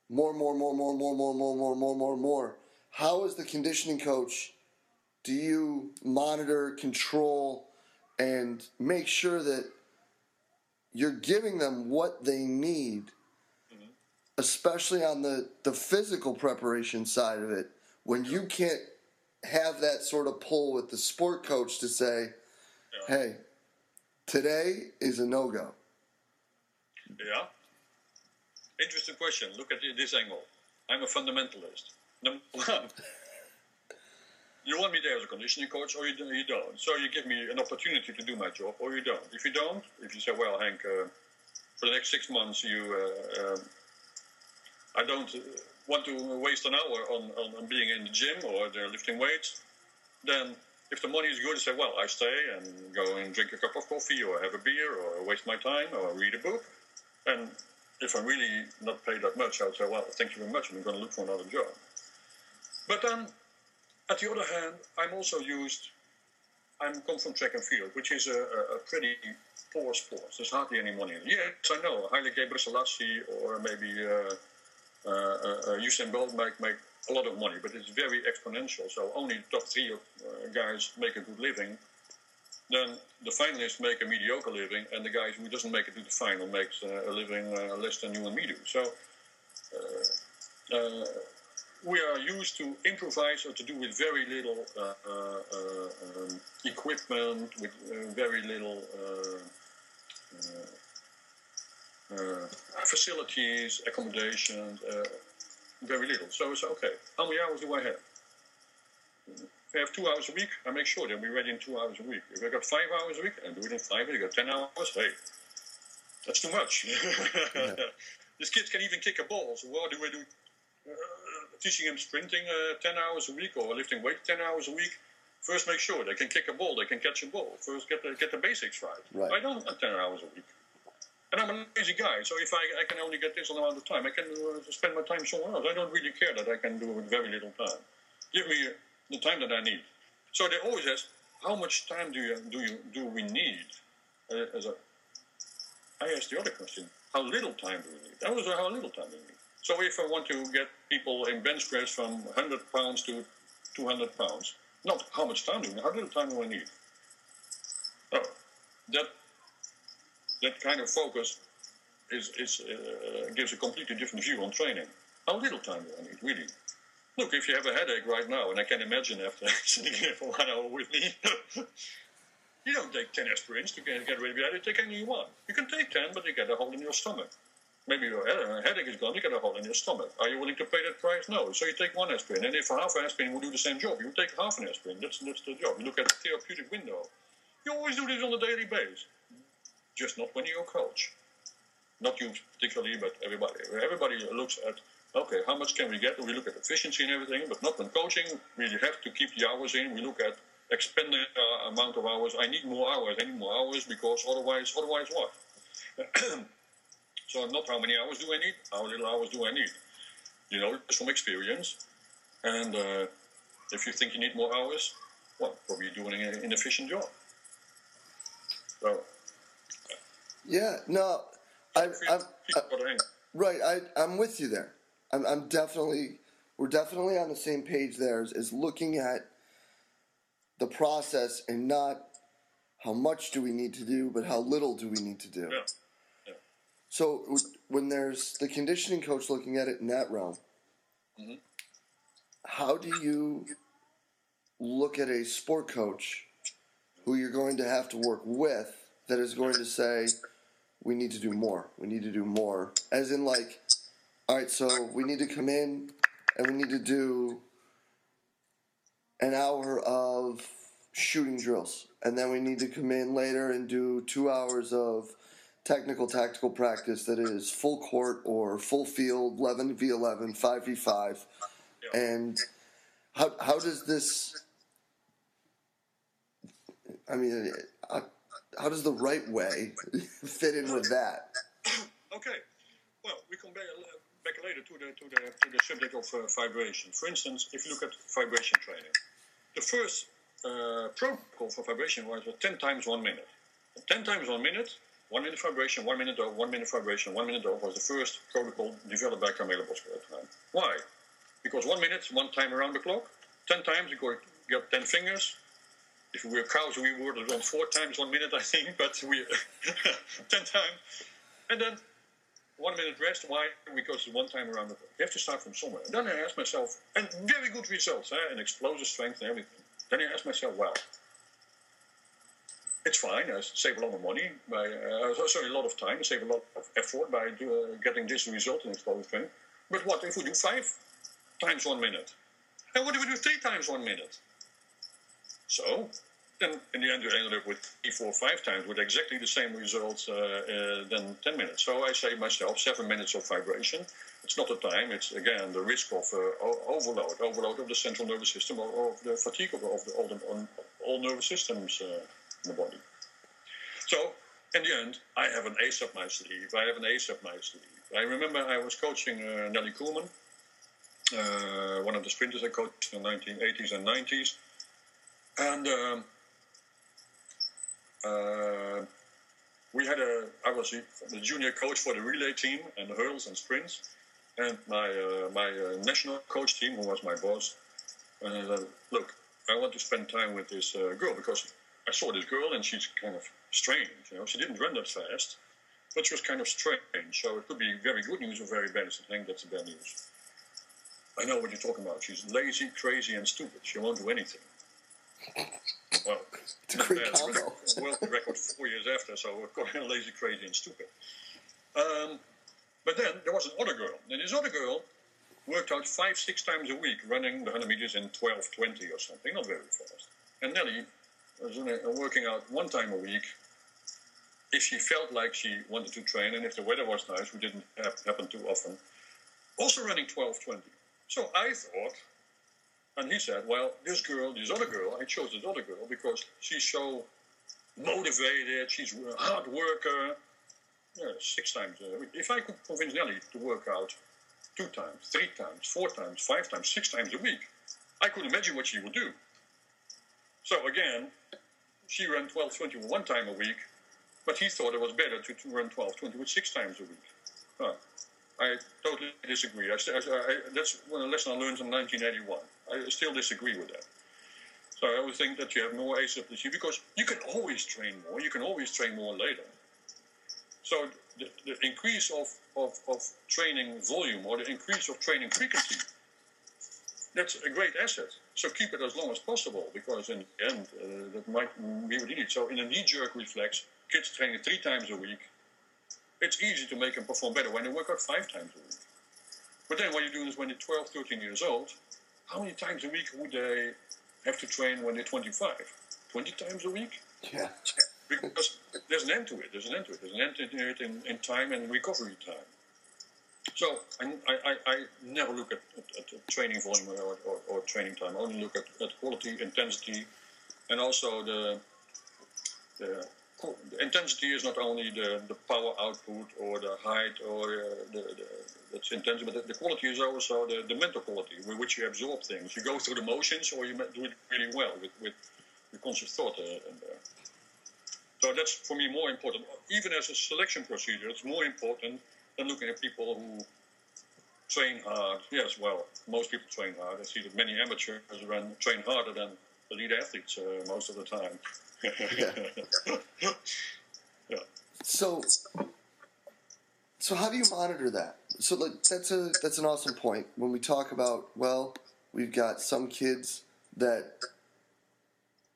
more, more, more, more, more, more, more, more, more, more, more, how as the conditioning coach do you monitor, control, and make sure that you're giving them what they need, especially on the, the physical preparation side of it, when you can't have that sort of pull with the sport coach to say, hey, today is a no go. Yeah. Interesting question. Look at this angle. I'm a fundamentalist. Number one, you want me there as a conditioning coach, or you don't. So you give me an opportunity to do my job, or you don't. If you don't, if you say, "Well, Hank, uh, for the next six months, you, uh, um, I don't uh, want to waste an hour on, on, on being in the gym or lifting weights," then if the money is good, say, "Well, I stay and go and drink a cup of coffee, or have a beer, or waste my time, or read a book." And if I'm really not paid that much, I would say, "Well, thank you very much. I'm going to look for another job." But then at the other hand, I'm also used. I'm come from track and field, which is a, a, pretty poor sport. There's hardly any money in it. Yes, I know. Haile Gebrselassie or maybe uh, uh, uh, Usain Bolt make make a lot of money, but it's very exponential. So only top three uh, guys make a good living. Then the finalists make a mediocre living, and the guy who doesn't make it to the final makes uh, a living uh, less than you and me do. So uh, we are used to improvise or to do with very little uh, uh, uh, um, equipment, with very little facilities, accommodations, very little. So it's okay. How many hours do I have? If I have two hours a week, I make sure that we're ready in two hours a week. If I got five hours a week, I do it in five. If I got ten hours, hey, that's too much. yeah. These kids can even kick a ball. So what do I do? Uh, teaching them sprinting uh, 10 hours a week or lifting weight 10 hours a week, first make sure they can kick a ball, they can catch a ball. First get the, get the basics right. right. I don't have 10 hours a week. And I'm a lazy guy, so if I, I can only get this amount of time, I can uh, spend my time somewhere else. I don't really care that I can do it with very little time. Give me the time that I need. So they always ask, how much time do you do you do we need? Uh, as a, I asked the other question, how little time do we need? That was how little time do we need. So if I want to get people in bench press from 100 pounds to 200 pounds, not how much time do we need, how little time do I need? Oh, that that kind of focus is, is uh, gives a completely different view on training. How little time do I need, really? Look, if you have a headache right now, and I can imagine after sitting here for one hour with me, you don't take 10 aspirins to get, get rid of it. You take any want. You can take 10, but you get a hole in your stomach. Maybe your uh, headache is gone, you get a hole in your stomach. Are you willing to pay that price? No. So you take one aspirin. And if half an aspirin will do the same job, you take half an aspirin. That's, that's the job. You look at the therapeutic window. You always do this on a daily basis. Just not when you're a coach. Not you particularly, but everybody. Everybody looks at, okay, how much can we get? We look at efficiency and everything, but not on coaching. We have to keep the hours in. We look at expended uh, amount of hours. I need more hours. I need more hours because otherwise, otherwise what? So not how many hours do I need, how little hours do I need. You know from experience. And uh, if you think you need more hours, well, probably doing an inefficient job. So. Yeah, no, I, I'm, I, right. I, I'm with you there. I'm, I'm definitely, we're definitely on the same page there. Is, is looking at the process and not how much do we need to do, but how little do we need to do. Yeah. So when there's the conditioning coach looking at it in that realm, mm-hmm. how do you look at a sport coach who you're going to have to work with that is going to say, we need to do more. We need to do more. As in, like, all right, so we need to come in and we need to do an hour of shooting drills. And then we need to come in later and do two hours of technical tactical practice that is full court or full field, 11 v 11, 5 v 5. And how, how does this. I mean, uh, how does the right way fit in with that? okay. Well, we come back, back later to the to the to the subject of uh, vibration. For instance, if you look at vibration training, the first uh, protocol for vibration was 10 times one minute. 10 times one minute, one minute vibration, one minute off, one minute vibration, one minute off was the first protocol developed by Carmelo Bosco at the time. Why? Because one minute, one time around the clock. 10 times, you got 10 fingers. If we were cows, we would have done four times one minute, I think, but we 10 times. And then one minute rest. Why? Because one time around the world. You have to start from somewhere. And then I asked myself, and very good results, eh, and explosive strength and everything. Then I asked myself, well, it's fine. I save a lot of money by, uh, sorry, a lot of time. I save a lot of effort by uh, getting this result in explosive strength. But what if we do five times one minute? And what if we do three times one minute? So then in the end you ended up with three, four, five times with exactly the same results uh, uh, than 10 minutes. So I say myself, seven minutes of vibration. It's not the time, it's again the risk of uh, overload, overload of the central nervous system or, of the fatigue of, of the, all, the, all nervous systems uh, in the body. So in the end, I have an ace up my sleeve. I have an ace up my sleeve. I remember I was coaching uh, Nelly Cooman, uh, one of the sprinters I coached in the 1980s and 90s. And um, uh, we had a, I was the junior coach for the relay team and the hurdles and sprints. And my, uh, my uh, national coach team, who was my boss, and I said, look, I want to spend time with this uh, girl because I saw this girl and she's kind of strange. You know, she didn't run that fast, but she was kind of strange. So it could be very good news or very bad. I think that's the bad news. I know what you're talking about. She's lazy, crazy, and stupid. She won't do anything. Well, it's a great combo. World record four years after, so lazy, crazy, and stupid. Um, but then there was another girl, and this other girl worked out five, six times a week, running the 100 meters in 12:20 or something, not very fast. And Nelly was working out one time a week. If she felt like she wanted to train, and if the weather was nice, we didn't happen too often, also running 12:20. So I thought and he said, well, this girl, this other girl, I chose this other girl because she's so motivated, she's a hard worker. Yeah, six times. If I could convince Nelly to work out two times, three times, four times, five times, six times a week, I could imagine what she would do. So again, she ran 12 20 one time a week, but he thought it was better to, to run 12 20 with six times a week. Huh. I totally disagree. I, I, that's one lesson I learned in 1981. I still disagree with that. So I always think that you have more asymmetry because you can always train more. You can always train more later. So the, the increase of, of, of training volume or the increase of training frequency, that's a great asset. So keep it as long as possible because in the end, uh, that might be what you need. So in a knee-jerk reflex, kids training three times a week, it's easy to make them perform better when they work out five times a week. But then what you're doing is when they're 12, 13 years old, how many times a week would they have to train when they're 25? 20 times a week? Yeah. Because there's an end to it. There's an end to it. There's an end to it in, in time and recovery time. So I, I, I never look at, at, at training volume or, or, or, training time. I only look at, at quality, intensity, and also the, the the intensity is not only the, the power output or the height or uh, the, the intensity, but the, the, quality is also the, the mental quality with which you absorb things. You go through the motions, or you do it really well with with, with conscious thought. Uh, and, uh, so that's for me more important. Even as a selection procedure, it's more important than looking at people who train hard. Yes, well, most people train hard. I see that many amateurs run train harder than the elite athletes uh, most of the time yeah. So, so how do you monitor that? So, like, that's a that's an awesome point. When we talk about, well, we've got some kids that,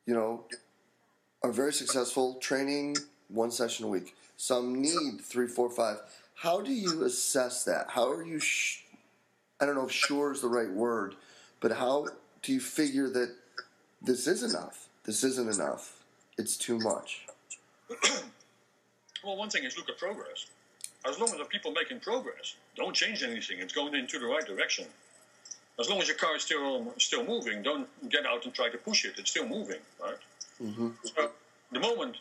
you know, are very successful training one session a week. Some need three, four, five. How do you assess that? How are you? Sh- I don't know if "sure" is the right word, but how do you figure that this is enough? This isn't enough it's too much? well, one thing is look at progress. As long as the people making progress don't change anything, it's going into the right direction. As long as your car is still still moving, don't get out and try to push it. It's still moving, right? Mm-hmm. So the moment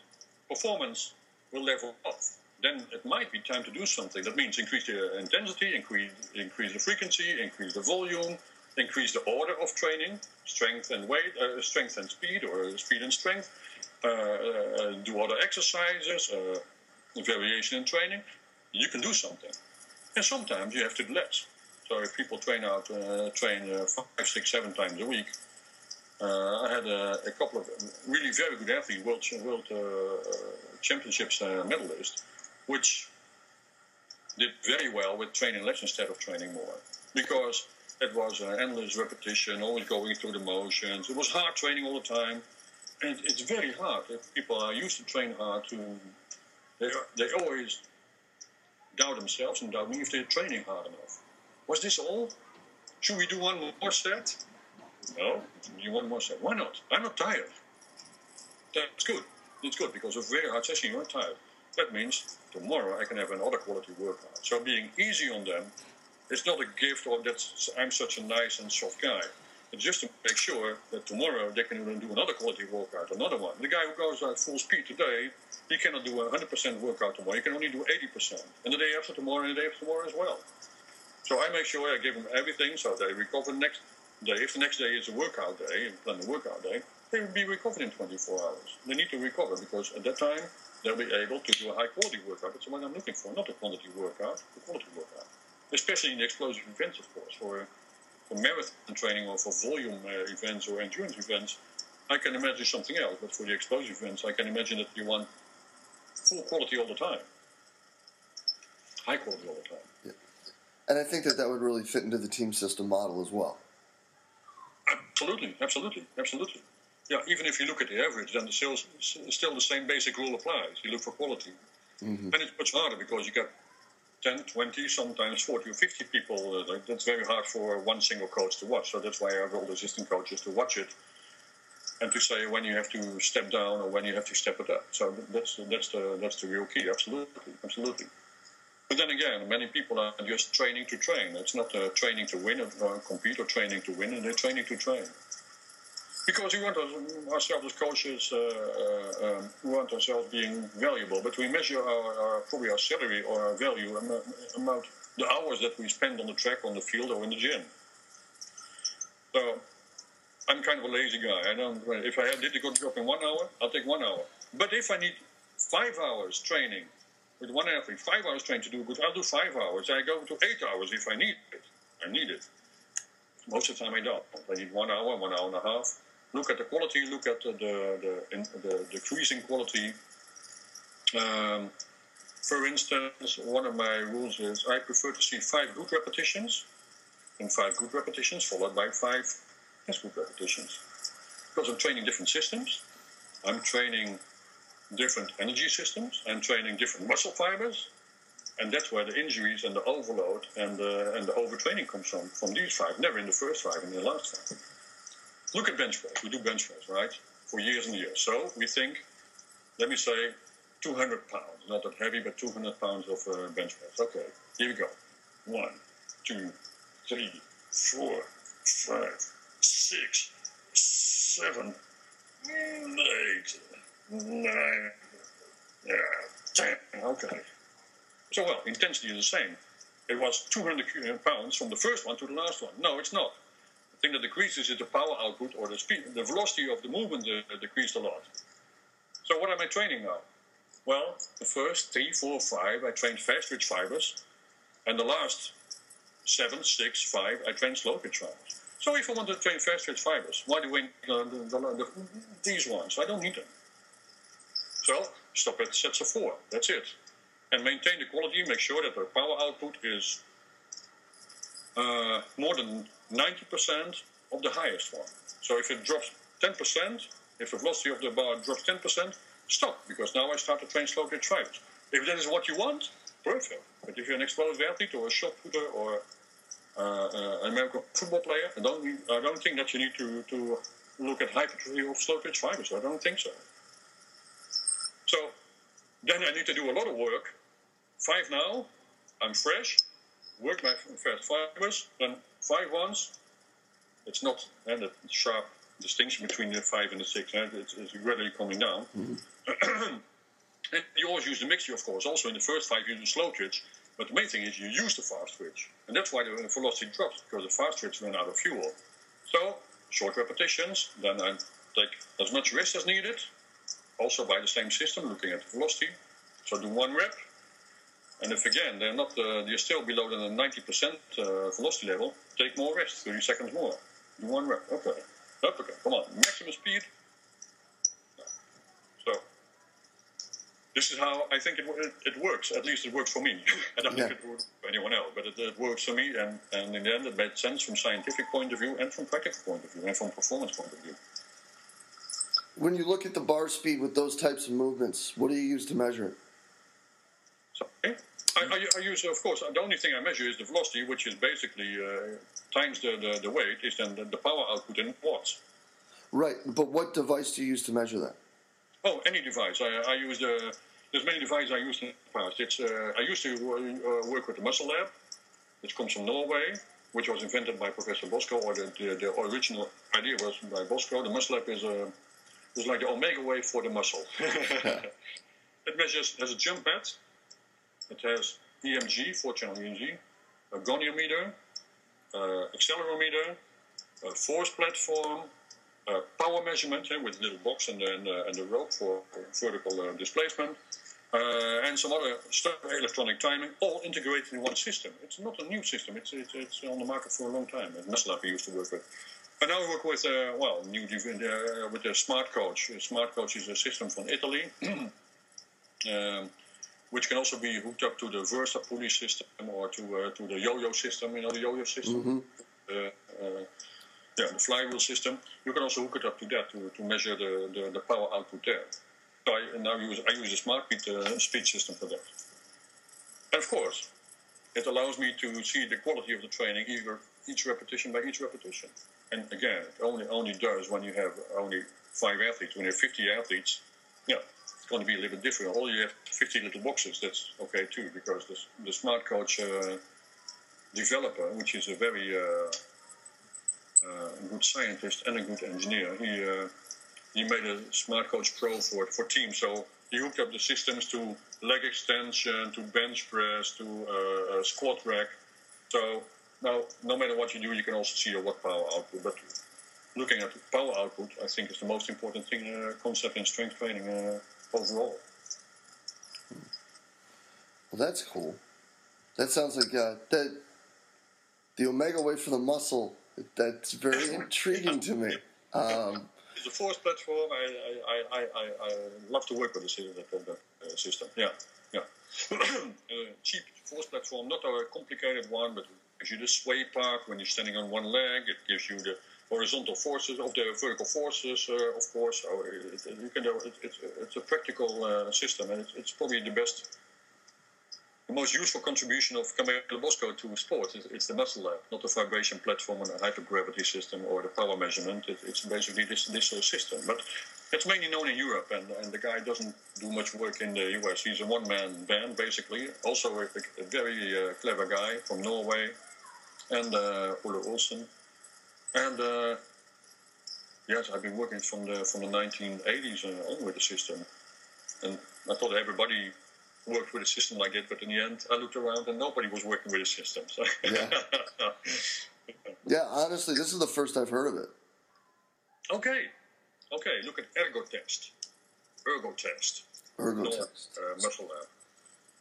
performance will level off. Then it might be time to do something. That means increase the intensity, increase, increase the frequency, increase the volume, increase the order of training, strength and weight, uh, strength and speed, or speed and strength. Uh, uh, do other exercises, uh, variation in training. You can do something, and sometimes you have to do less. So if people train out, uh, train uh, five, six, seven times a week, uh, I had a, a, couple of really very good athletes, world, world championships medalists, which did very well with training less instead of training more because it was endless repetition, always going through the motions. It was hard training all the time, and it's very hard if people are used to train hard. To they they always doubt themselves and doubt me if they're training hard enough. Was this all? Should we do one more set? No, you one more set. Why not? I'm not tired. That's good. It's good because of very hard session, you're tired. That means tomorrow I can have another quality workout. So being easy on them is not a gift or that I'm such a nice and soft guy. Just to make sure that tomorrow they can do another quality workout, another one. The guy who goes at full speed today, he cannot do a 100% workout tomorrow. He can only do 80%. And the day after tomorrow and the day after tomorrow as well. So I make sure I give them everything so they recover next day. If the next day is a workout day, and plan a workout day, they will be recovered in 24 hours. They need to recover because at that time they'll be able to do a high quality workout. That's what I'm looking for, not a quantity workout, a quality workout. Especially in the explosive events, of course. For, for marathon training or for volume uh, events or endurance events, I can imagine something else. But for the explosive events, I can imagine that you want full quality all the time, high quality all the time. Yeah. And I think that that would really fit into the team system model as well. Absolutely, absolutely, absolutely. Yeah, even if you look at the average, then the sales still the same basic rule applies. You look for quality, mm-hmm. and it's much harder because you got 10, 20, sometimes 40 or 50 people. Uh, that's very hard for one single coach to watch. So that's why I have all the assistant coaches to watch it and to say when you have to step down or when you have to step it up. So that's that's the that's the real key. Absolutely, absolutely. But then again, many people are just training to train. It's not uh, training to win or compete or training to win, and they're training to train. Because we want ourselves as coaches, uh, uh, um, we want ourselves being valuable, but we measure our, our probably our salary or our value amount the hours that we spend on the track, on the field, or in the gym. So I'm kind of a lazy guy. I don't. If I did a good job in one hour, I'll take one hour. But if I need five hours training with one athlete, five hours training to do good, I'll do five hours. I go to eight hours if I need it. I need it. Most of the time I don't. I need one hour, one hour and a half. Look at the quality. Look at the the, the, the decreasing quality. Um, for instance, one of my rules is I prefer to see five good repetitions and five good repetitions followed by five less good repetitions. Because I'm training different systems. I'm training different energy systems and training different muscle fibers. And that's where the injuries and the overload and the, and the overtraining comes from, from these five, never in the first five in the last five. Look at bench press. We do bench press, right? For years and years. So we think, let me say, 200 pounds. Not that heavy, but 200 pounds of uh, bench press. Okay, here we go. One, two, three, four, five, six, seven, eight, nine, yeah, ten. Okay. So, well, intensity is the same. It was 200 pounds from the first one to the last one. No, it's not. Thing that decreases is the power output or the speed, the velocity of the movement uh, decreased a lot. So, what am I training now? Well, the first three, four, five, I trained fast twitch fibers, and the last seven, six, five, I trained slow twitch fibers. So if I want to train fast twitch fibers, why do we uh, the, the, the, these ones? I don't need them. So stop at sets of four. That's it. And maintain the quality. Make sure that the power output is uh, more than 90% of the highest one. So if it drops 10%, if the velocity of the bar drops 10%, stop, because now I start to train slow twitch fibers. If that is what you want, perfect. But if you're an explosive athlete or a shot putter or uh, uh, an American football player. I don't, I don't think that you need to, to look at hypertrophy of slow twitch fibers. I don't think so. So then I need to do a lot of work. Five now, I'm fresh, work my fast fibers, then five ones. It's not uh, the sharp distinction between the five and the six. Uh, it's, it's, gradually coming down. Mm-hmm. And you always use the mixture, of course. Also in the first five, you use the slow twitch. But the main thing is you use the fast twitch. And that's why the velocity drops, because the fast twitch ran out of fuel. So, short repetitions, then I take as much rest as needed. Also by the same system, looking at the velocity. So do one rep. And if again they're not, uh, you're still below the 90% uh, velocity level, take more rest, 30 seconds more. Do one rep. Okay. Up again. Come on. Maximum speed. So this is how I think it, it, it works. At least it works for me. I don't Yeah. think it works for anyone else, but it, it works for me. And, and in the end, it made sense from scientific point of view and from practical point of view and from performance point of view. When you look at the bar speed with those types of movements, what do you use to measure it? I, I, I use, of course, the only thing I measure is the velocity, which is basically uh, times the, the, the weight is then the, the power output in watts. Right, but what device do you use to measure that? Oh, any device. I, I use the. There's many devices I used in the past. It's uh, I used to uh, work with the Muscle Lab, which comes from Norway, which was invented by Professor Bosco, or the, the, the original idea was by Bosco. The Muscle Lab is a is like the Omegawave for the muscle. it measures has a jump pad. It has EMG, four-channel EMG, a goniometer, uh, accelerometer, a force platform, uh, power measurement eh, with a little box and, and, uh, and the rope for vertical uh, displacement, uh, and some other stuff, electronic timing, all integrated in one system. It's not a new system. It's, it's, it's on the market for a long time. At Muscle Lab we used to work with. And now we work with, uh, well, new uh, with the Smart Coach. Smart Coach is a system from Italy. um, which can also be hooked up to the Versa pulley system or to uh, to the yo-yo system. You know the yo-yo system. Uh, uh, yeah, the flywheel system. You can also hook it up to that to, to measure the, the, the power output there. So I now use I use the smart beat uh, speed system for that. And of course, it allows me to see the quality of the training either each repetition by each repetition. And again, it only only does when you have only five athletes. When you have 50 athletes, yeah, going to be a little bit different. All you have 50 little boxes. That's okay too, because the, the smart coach uh, developer, which is a very uh, uh, good scientist and a good engineer, he uh, he made a smart coach pro for for teams. So he hooked up the systems to leg extension, to bench press, to uh, squat rack. So now, no matter what you do, you can also see your watt power output. But looking at the power output, I think is the most important thing uh, concept in strength training uh, overall. Well, that's cool. That sounds like uh, that. The Omegawave for the muscle. That's very intriguing to me. Um, It's a force platform. I I, I, I, I, love to work with the that, that uh, system. Yeah, yeah. uh, cheap force platform, not a complicated one, but gives you the sway part when you're standing on one leg. It gives you the horizontal forces of the vertical forces, uh, of course. So it, it, you can do, it, it, it's a practical uh, system, and it's, probably the best. The most useful contribution of Carmelo Bosco to sport it's the muscle lab, not the vibration platform and the hypergravity system or the power measurement. It, it's basically this this uh, system, but it's mainly known in Europe, and, and the guy doesn't do much work in the US. He's a one-man band, basically. Also a, a very uh, clever guy from Norway, and uh, Ole Olsen. And uh, yes, I've been working from the from the 1980s uh, on with the system, and I thought everybody worked with a system like that, but in the end, I looked around and nobody was working with a system. So. Yeah. yeah, honestly, this is the first I've heard of it. okay, okay. Look at Ergotest, ergo test. Ergotest. uh, muscle lab.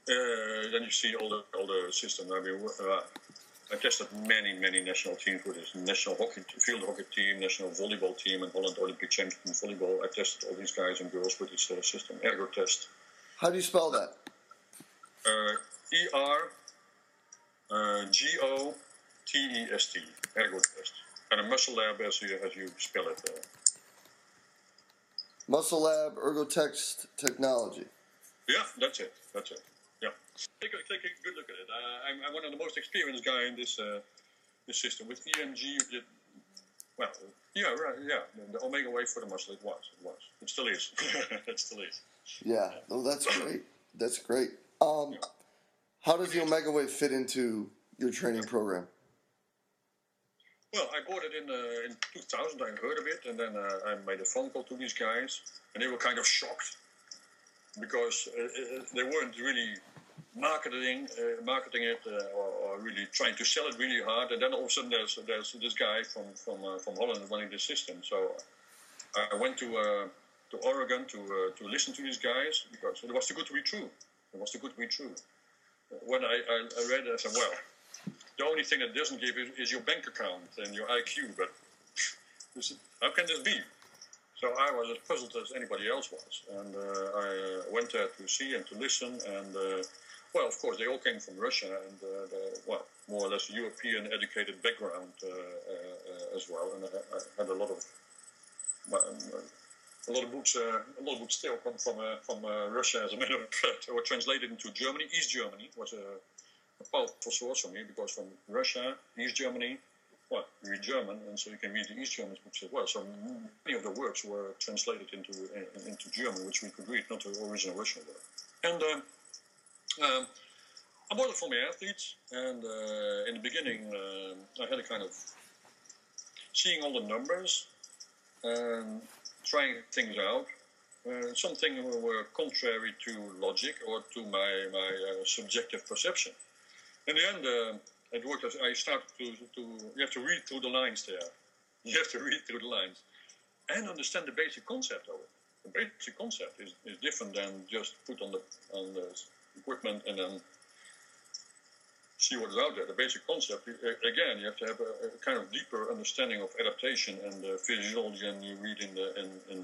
Uh, then you see all the all the system. I mean, uh, I tested many many national teams with this national hockey field hockey team, national volleyball team, and Holland Olympic champion volleyball. I tested all these guys and girls with this uh, system, Ergotest. How do you spell that? Uh, E R uh, G O T E S T, Ergotest, and a muscle lab as you as you spell it. Uh, Muscle Lab Ergotest Technology. Yeah, that's it. That's it. Yeah. Take a, take a good look at it. Uh, I'm, I'm one of the most experienced guy in this uh, this system. With EMG, you did well. Yeah, right. Yeah, the, Omegawave for the muscle. It was. It was. It still is. it still is. Yeah, oh, that's great. That's great. Um, how does the Omegawave fit into your training program? Well, I bought it in uh, in 2000. I heard of it, and then uh, I made a phone call to these guys, and they were kind of shocked because uh, uh, they weren't really marketing uh, marketing it uh, or, or, really trying to sell it really hard. And then all of a sudden, there's there's this guy from from uh, from Holland running the system. So I went to uh, to Oregon to uh, to listen to these guys because it was too good to be true. It was too good to be true. When I, I, I read it, I said, well, the only thing that doesn't give is, is your bank account and your IQ. But how can this be? So I was as puzzled as anybody else was, and uh, I went there to see and to listen. And well, of course, they all came from Russia and uh, the, well, more or less European educated background uh, uh, as well. And I, I, had a lot of um, a lot of books. a lot of books still come from from Russia, as a matter of fact, or translated into Germany. East Germany was a, a powerful source for me because from Russia, East Germany, well, you read German, and so you can read the East German books as well. So many of the works were translated into uh, into German, which we could read, not the original Russian work. And um, um, I bought it for my athletes, and uh, in the beginning, uh, I had a kind of seeing all the numbers and trying things out. Uh, some things were contrary to logic or to my my uh, subjective perception. In the end uh, it worked. I started to, to, you have to read through the lines there. You have to read through the lines and understand the basic concept of it. The basic concept is, is different than just put on the, on the equipment and then see what's out there. The basic concept, again, you have to have a, a kind of deeper understanding of adaptation and uh, physiology than you read in the, in, in,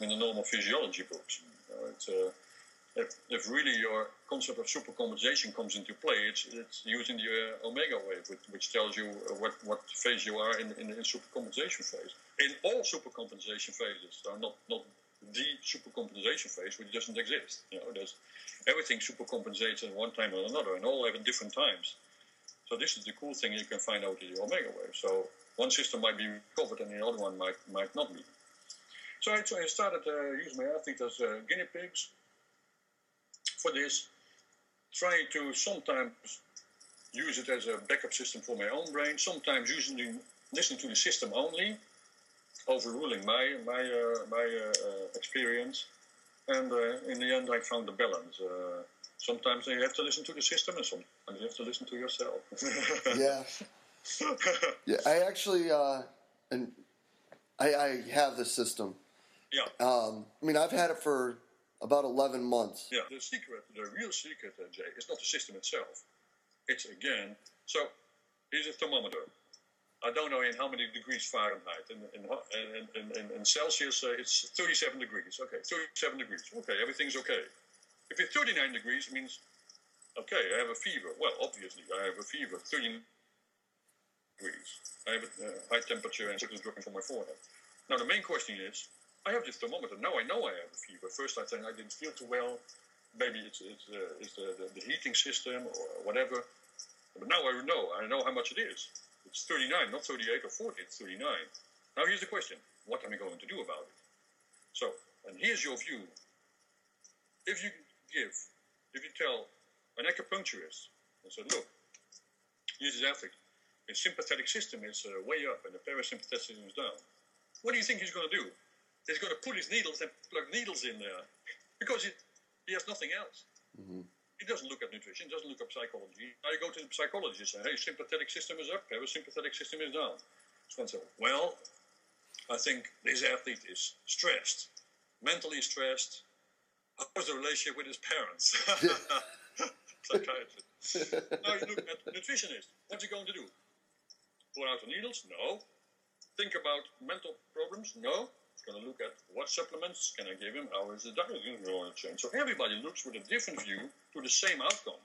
in the normal physiology books. You know, uh, if, if really your concept of supercompensation comes into play, it's, it's using the uh, omega wave, which, which, tells you uh, what, what phase you are in, in, in supercompensation phase. In all supercompensation phases, so not, not the supercompensation phase, which doesn't exist. You know, there's everything supercompensates at one time or another, and all have at different times. So this is the cool thing you can find out in the Omegawave. So one system might be covered, and the other one might might not be. So I, so I started uh, use my athletes as uh, guinea pigs for this, trying to sometimes use it as a backup system for my own brain, sometimes using the, listening to the system only, overruling my my uh, my uh, uh experience, and uh, in the end I found the balance. Uh, sometimes you have to listen to the system, and sometimes you have to listen to yourself. yeah, yeah. I actually and I, I have the system. Yeah. Um, I mean, I've had it for about 11 months. Yeah, the secret, the real secret, uh, Jay, is not the system itself. It's again, so here's a thermometer. I don't know in how many degrees Fahrenheit. In, in, in, in, Celsius, uh, it's 37 degrees. Okay, 37 degrees. Okay, everything's okay. If it's 39 degrees, it means, okay, I have a fever. Well, obviously, I have a fever, 39 degrees. I have a uh, high temperature and sickness dropping from my forehead. Now, the main question is, I have this thermometer. Now I know I have a fever. First I think I didn't feel too well. Maybe it's, it's, uh, it's the, the, the, heating system or whatever. But now I know. I know how much it is. It's 39, not 38 or 40. It's 39. Now here's the question. What am I going to do about it? So, and here's your view. If you give, if you tell an acupuncturist and say, look, here's his athlete. His sympathetic system is uh, way up and the parasympathetic system is down. What do you think he's going to do? He's going to put his needles and plug needles in there because he, he has nothing else. Mm-hmm. He doesn't look at nutrition, doesn't look at psychology. Now you go to the psychologist and say, hey, sympathetic system is up, sympathetic system is down. So, well, I think this athlete is stressed, mentally stressed. How's the relationship with his parents? Psychiatrist. now you look at the nutritionist. What's he going to do? Pull out the needles? No. Think about mental problems? No going to look at what supplements can I give him, how is the diet going to change. So everybody looks with a different view to the same outcome.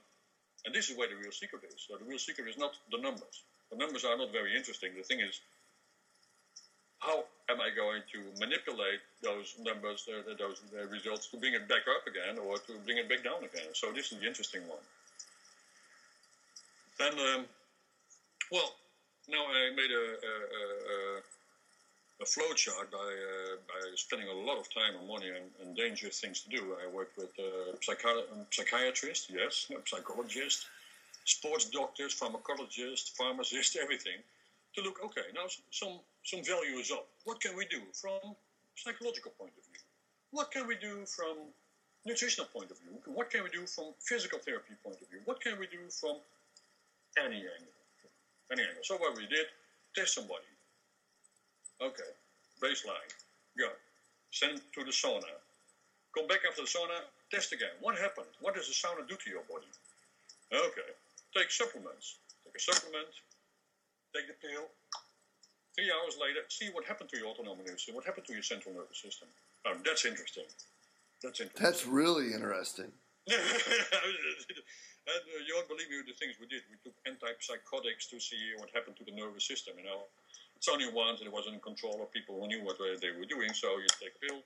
And this is where the real secret is. So the real secret is not the numbers. The numbers are not very interesting. The thing is, how am I going to manipulate those numbers, uh, those uh, results, to bring it back up again or to bring it back down again? So this is the interesting one. Then, um, well, now I made a, a, a, a a flow chart by, uh, by spending a lot of time and money and, and dangerous things to do. I worked with uh, psychi- psychiatrists, yes, psychologists, sports doctors, pharmacologists, pharmacists, everything, to look, okay, now some, some value is up. What can we do from psychological point of view? What can we do from nutritional point of view? What can we do from physical therapy point of view? What can we do from any angle? Any angle. So what we did, test somebody. Okay, baseline, go. Send to the sauna. Come back after the sauna, test again. What happened? What does the sauna do to your body? Okay, take supplements. Take a supplement, take the pill. Three hours later, see what happened to your autonomic nervous system, what happened to your central nervous system. Oh, that's interesting. That's interesting. That's really interesting. and uh, you won't believe me the things we did. We took antipsychotics to see what happened to the nervous system. You know, it's only once, and it wasn't in control of people who knew what they were doing. So you take a pill,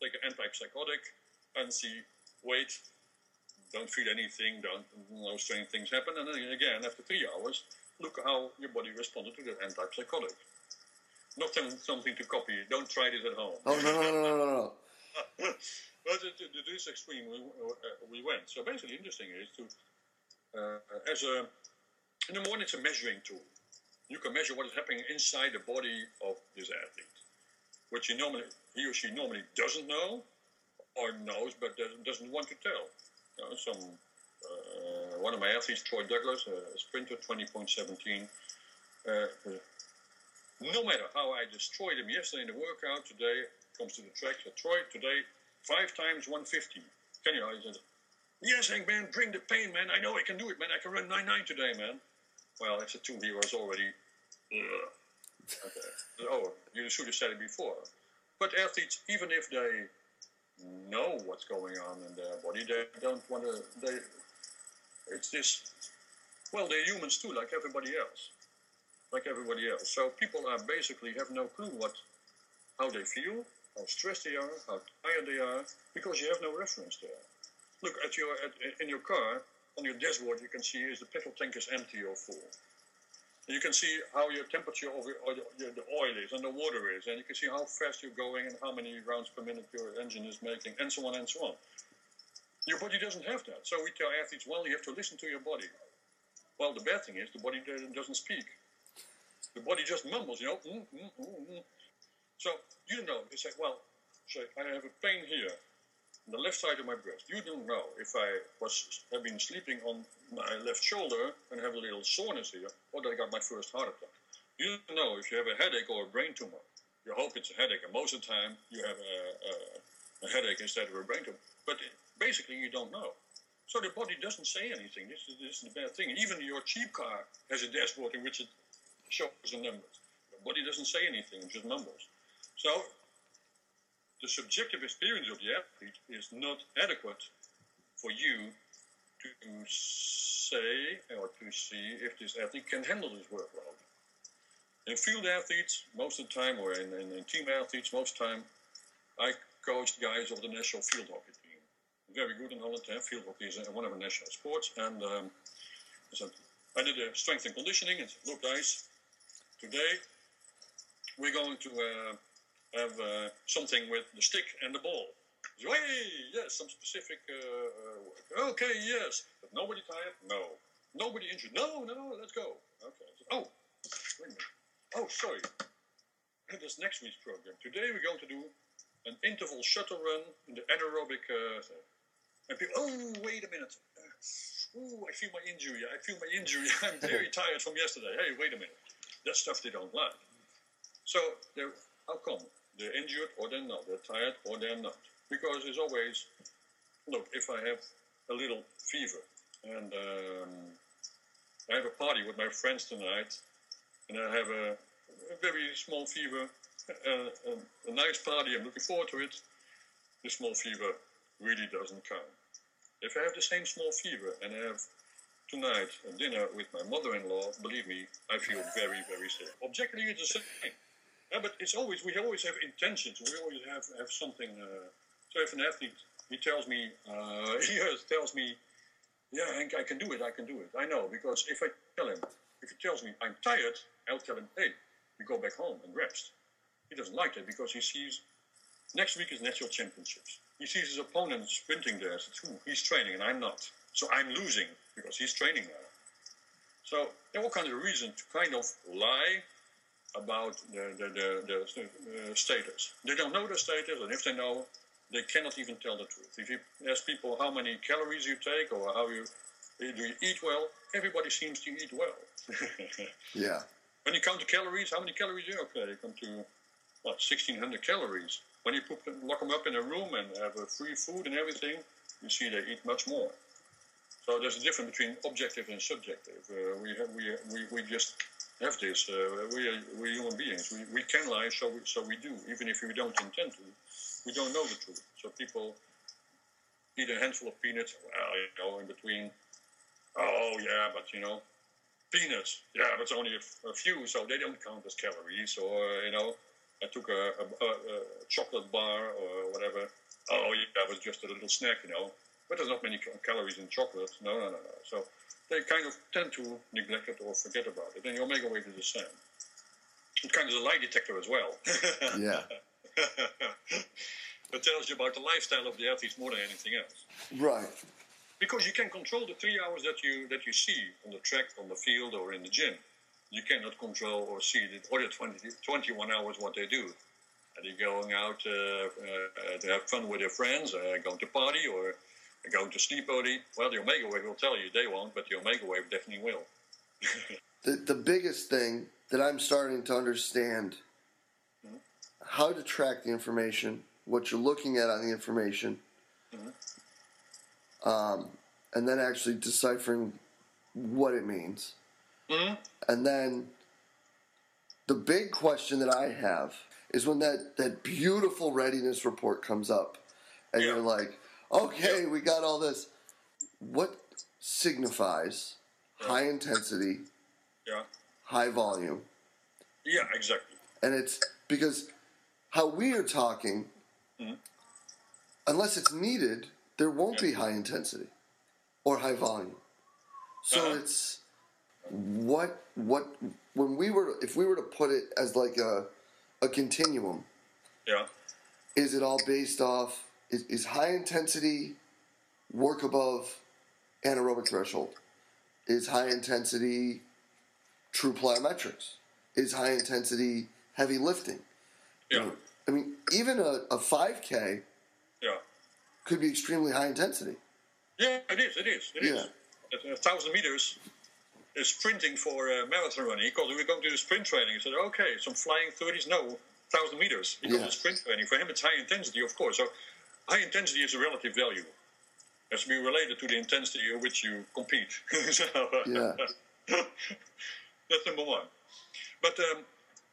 take an antipsychotic, and see. Wait, don't feel anything. Don't no strange things happen. And then again, after three hours, look how your body responded to the antipsychotic. Not something to copy. Don't try this at home. Oh no no no no no! no. but to, to this extreme we, uh, we went. So basically, interesting is to uh, as a in the morning it's a measuring tool. You can measure what is happening inside the body of this athlete, which he normally he or she normally doesn't know or knows but doesn't, want to tell. You know, some uh, one of my athletes, Troy Douglas, a sprinter, twenty point seventeen. Uh, no matter how I destroyed him yesterday in the workout, today comes to the track. So Troy, today five times 150. Can you? I said, yes, man, bring the pain, man. I know I can do it, man. I can run 9-9 today, man. Well, it's a two was already. Ugh. Okay. Oh, you should have said it before. But athletes, even if they know what's going on in their body, they don't want to. They, it's this. Well, they're humans too, like everybody else, like everybody else. So people are basically have no clue what, how they feel, how stressed they are, how tired they are, because you have no reference there. Look at your at, in your car on your dashboard. You can see is the petrol tank is empty or full. And you can see how your temperature of your, your, the oil is and the water is, and you can see how fast you're going and how many rounds per minute your engine is making, and so on and so on. Your body doesn't have that. So we tell athletes, well, you have to listen to your body. Well, the bad thing is the body doesn't speak. The body just mumbles, you know. Mm, mm, mm, mm. So you know, they say, well, say, I have a pain here, the left side of my breast. You don't know if I was have been sleeping on my left shoulder and have a little soreness here, or that I got my first heart attack. You don't know if you have a headache or a brain tumor. You hope it's a headache, and most of the time you have a, a, a headache instead of a brain tumor. But basically, you don't know. So the body doesn't say anything. This is, this is bad thing. Even your cheap car has a dashboard in which it shows the numbers. The body doesn't say anything, just numbers. So the subjective experience of the athlete is not adequate for you to say or to see if this athlete can handle this workload. In field athletes, most of the time, or in, in, in team athletes, most of the time, I coached guys of the national field hockey team. Very good in Holland. Eh? Field hockey is one of our national sports. And um, I did a strength and conditioning and said, look, guys, today we're going to uh, have uh, something with the stick and the ball. So, hey, yes, some specific uh, uh, work. Okay, yes. But nobody tired? No. Nobody injured? No, no, let's go. Okay. Oh, wait a minute. Oh, sorry. That's next week's program. Today we're going to do an interval shuttle run in the anaerobic. Uh, and people, oh, wait a minute. Oh, I feel my injury. I feel my injury. I'm very tired from yesterday. Hey, wait a minute. That's stuff they don't like. So, how come? They're injured or they're not. They're tired or they're not. Because it's always, look, if I have a little fever and um, I have a party with my friends tonight and I have a, a very small fever, uh, a, a nice party, I'm looking forward to it, the small fever really doesn't count. If I have the same small fever and I have tonight a dinner with my mother-in-law, believe me, I feel very, very sick. Objectively, it's the same. Yeah, but it's always we always have intentions. We always have have something. Uh, so if an athlete he tells me uh, he tells me, yeah, Hank, I can do it. I can do it. I know because if I tell him, if he tells me I'm tired, I'll tell him, hey, you go back home and rest. He doesn't like that because he sees next week is national championships. He sees his opponent sprinting there. So he's training and I'm not. So I'm losing because he's training now. So there are all kinds of reasons to kind of lie about the, the, the, the uh, status. They don't know the status, and if they know, they cannot even tell the truth. If you ask people how many calories you take or how you do you eat well, everybody seems to eat well. yeah. When you count the calories, how many calories you okay? You come to what, 1600 calories. When you put them, lock them up in a room and have a free food and everything, you see they eat much more. So there's a difference between objective and subjective. Uh, we, have, we, we, we just have this. Uh, we are we human beings. We, we can lie, so we, so we do, even if we don't intend to. We don't know the truth. So people eat a handful of peanuts. Well, you know, in between. Oh yeah, but you know, peanuts. Yeah, but it's only a, a few, so they don't count as calories. Or you know, I took a, a, a, chocolate bar or whatever. Oh yeah, that was just a little snack, you know. But there's not many calories in chocolate. No, no, no, no. So they kind of tend to neglect it or forget about it. And the Omegawave is the same. It kind of is a lie detector as well. yeah. it tells you about the lifestyle of the athletes more than anything else. Right. Because you can control the three hours that you that you see on the track, on the field, or in the gym. You cannot control or see the other 20, 21 hours what they do. Are they going out uh, uh, to have fun with their friends, uh, going to party, or going to sleep early? Well, the Omegawave will tell you they won't, but the Omegawave definitely will. the, the biggest thing that I'm starting to understand mm-hmm. how to track the information, what you're looking at on the information, mm-hmm. um, and then actually deciphering what it means. Mm-hmm. And then the big question that I have is when that, that beautiful readiness report comes up, and yeah. you're like, okay, we got all this. What signifies high intensity, yeah. high volume? Yeah, exactly. And it's because how we are talking, mm-hmm. unless it's needed, there won't be high intensity or high volume. So uh-huh. it's what what when we were if we were to put it as like a a continuum. Yeah. Is it all based off is, is high intensity work above anaerobic threshold? Is high intensity true plyometrics? Is high intensity heavy lifting? Yeah. I mean, even a, a 5K yeah. could be extremely high intensity. Yeah, it is. It is. It yeah. is. At a thousand meters, is sprinting for uh, marathon running because we are going to do sprint training. He said, okay, some flying 30s, no, 1,000 meters because yeah. sprint training. For him, it's high intensity, of course. So high intensity is a relative value. It has to be related to the intensity at which you compete. so, yeah. that's number one. But um,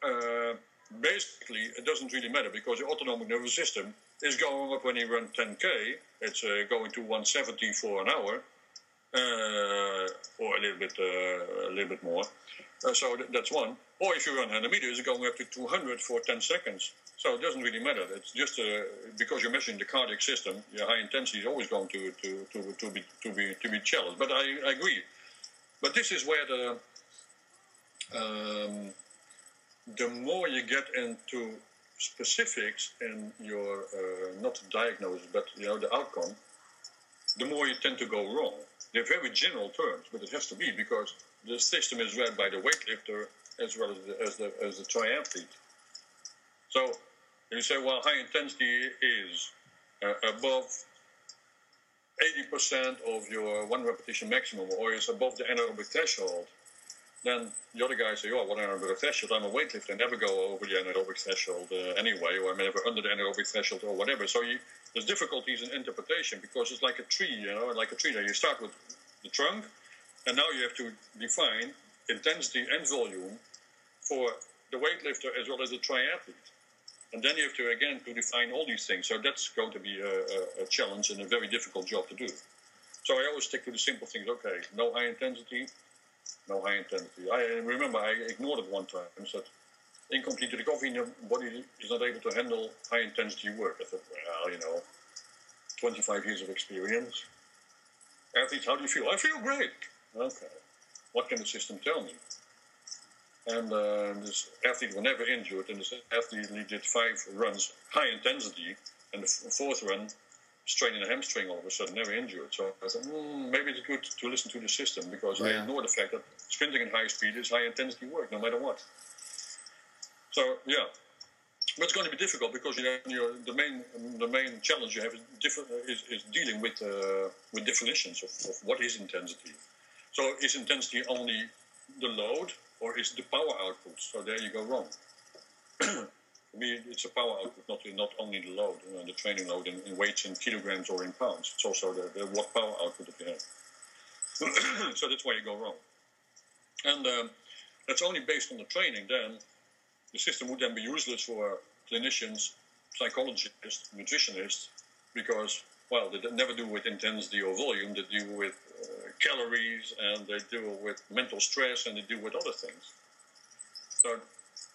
uh, basically, it doesn't really matter because the autonomic nervous system is going up when you run 10k. It's uh, going to 170 for an hour uh, or a little bit uh, a little bit more. Uh, so th- that's one. Or if you run 100 meters, it's going up to 200 for 10 seconds. So it doesn't really matter. It's just because you're measuring the cardiac system, your high intensity is always going to, to, to, to, be, to, be, to be challenged. But I, I agree. But this is where the um, the more you get into specifics in your uh, not diagnosis, but you know the outcome, the more you tend to go wrong. They're very general terms, but it has to be because the system is read by the weightlifter as well as the, as the, as the triathlete. So you say, well, high intensity is uh, above 80% of your one repetition maximum or is above the anaerobic threshold, then the other guy say, oh, what anaerobic threshold? I'm a weightlifter. I never go over the anaerobic threshold uh, anyway, or I'm never under the anaerobic threshold or whatever. So you, there's difficulties in interpretation because it's like a tree, you know, like a tree. There you start with the trunk, and now you have to define intensity and volume for the weightlifter as well as the triathlete. And then you have to again to define all these things. So that's going to be a, a, challenge and a very difficult job to do. So I always stick to the simple things. Okay, no high intensity, no high intensity. I remember I ignored it one time and said, incomplete recovery in your body is not able to handle high intensity work. I thought, well, you know, 25 years of experience. Athletes, how do you feel? I feel great. Okay. What can the system tell me? And uh, this athlete was never injured, and this athlete did five runs, high intensity, and the fourth run, straining a hamstring all of a sudden, never injured. So I thought, mm, maybe it's good to listen to the system because yeah. I ignore the fact that sprinting at high speed is high intensity work, no matter what. So yeah, but it's going to be difficult because you have, you the main the main challenge you have is, different, is, is dealing with uh, with definitions of, of what is intensity. So is intensity only the load or is the power output? So there you go wrong. For me, it's a power output, not not only the load, you know, the training load in, in, weights in kilograms or in pounds. It's also the, the what power output that you have. so that's why you go wrong. And um, that's only based on the training. Then the system would then be useless for clinicians, psychologists, nutritionists, because well, they never do with intensity or volume. They do with uh, calories and they deal with mental stress and they deal with other things. So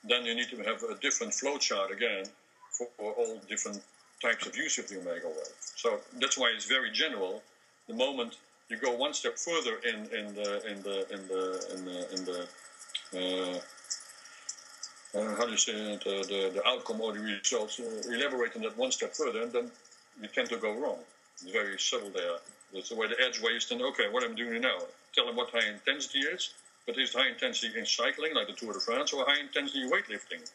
then you need to have a different flow chart again for all different types of use of the Omegawave. So that's why it's very general. The moment you go one step further in, in the in the in the in the, in the uh, uh, how do you say it, uh, the, the outcome or the results, uh, elaborate on that one step further, and then you tend to go wrong. It's very subtle there. That's the way the edge where you stand, okay, what am I doing now? Tell them what high intensity is, but is high intensity in cycling, like the Tour de France, or high intensity weightlifting?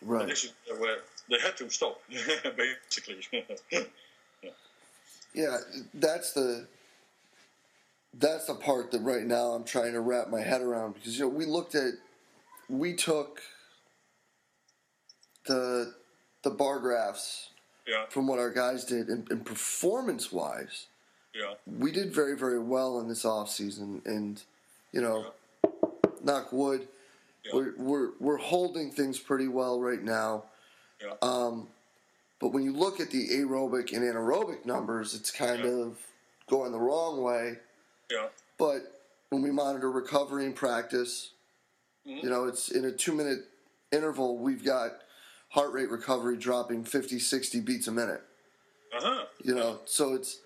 Right. And this is where they had to stop, basically. yeah. yeah, that's the that's the part that right now I'm trying to wrap my head around because you know we looked at we took the the bar graphs yeah. from what our guys did and, and performance wise yeah. we did very very well in this off season and you know yeah. knock wood yeah. we're, we're we're holding things pretty well right now yeah. um, but when you look at the aerobic and anaerobic numbers it's kind of going the wrong way yeah. but when we monitor recovery and practice mm-hmm. you know it's in a two minute interval we've got heart rate recovery dropping 50, 60 beats a minute. Uh-huh. You know, so it's,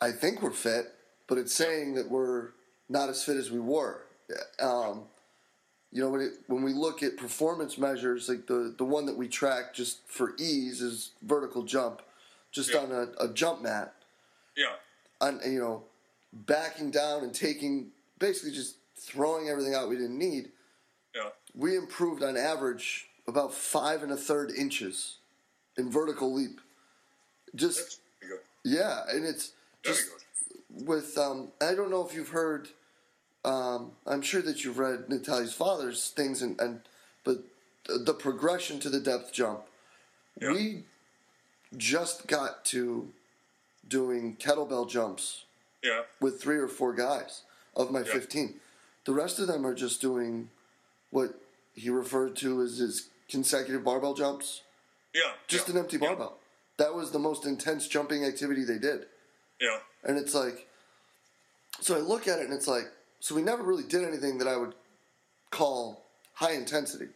I think we're fit, but it's saying that we're not as fit as we were. Um, you know, when, it, when we look at performance measures, like the, the one that we track just for ease is vertical jump, just yeah. on a, a jump mat. Yeah. On, you know, backing down and taking, basically just throwing everything out we didn't need. Yeah. We improved on average about five and a third inches in vertical leap. Just yeah, and it's just with. Um, I don't know if you've heard. Um, I'm sure that you've read Natalie's father's things, and, and but the progression to the depth jump. Yeah. We just got to doing kettlebell jumps. Yeah. With three or four guys of my yeah. 15. The rest of them are just doing what he referred to as his consecutive barbell jumps. Yeah. Just yeah, an empty barbell. Yeah. That was the most intense jumping activity they did. Yeah. And it's like, so I look at it and it's like, so we never really did anything that I would call high intensity.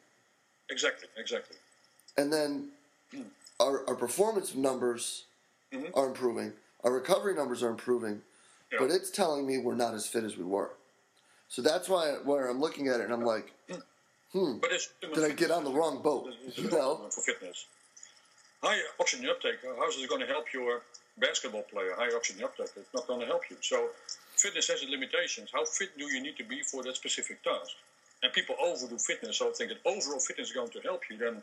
Exactly, exactly. And then mm. our, our performance numbers mm-hmm. are improving, our recovery numbers are improving, yeah. but it's telling me we're not as fit as we were. So that's why where I'm looking at it and I'm like, mm. Hmm. But it's, Did I get on the wrong boat? You know? For fitness. High oxygen uptake, how is it going to help your basketball player? High oxygen uptake, it's not going to help you. So fitness has its limitations. How fit do you need to be for that specific task? And people overdo fitness, so think that overall fitness is going to help you. Then,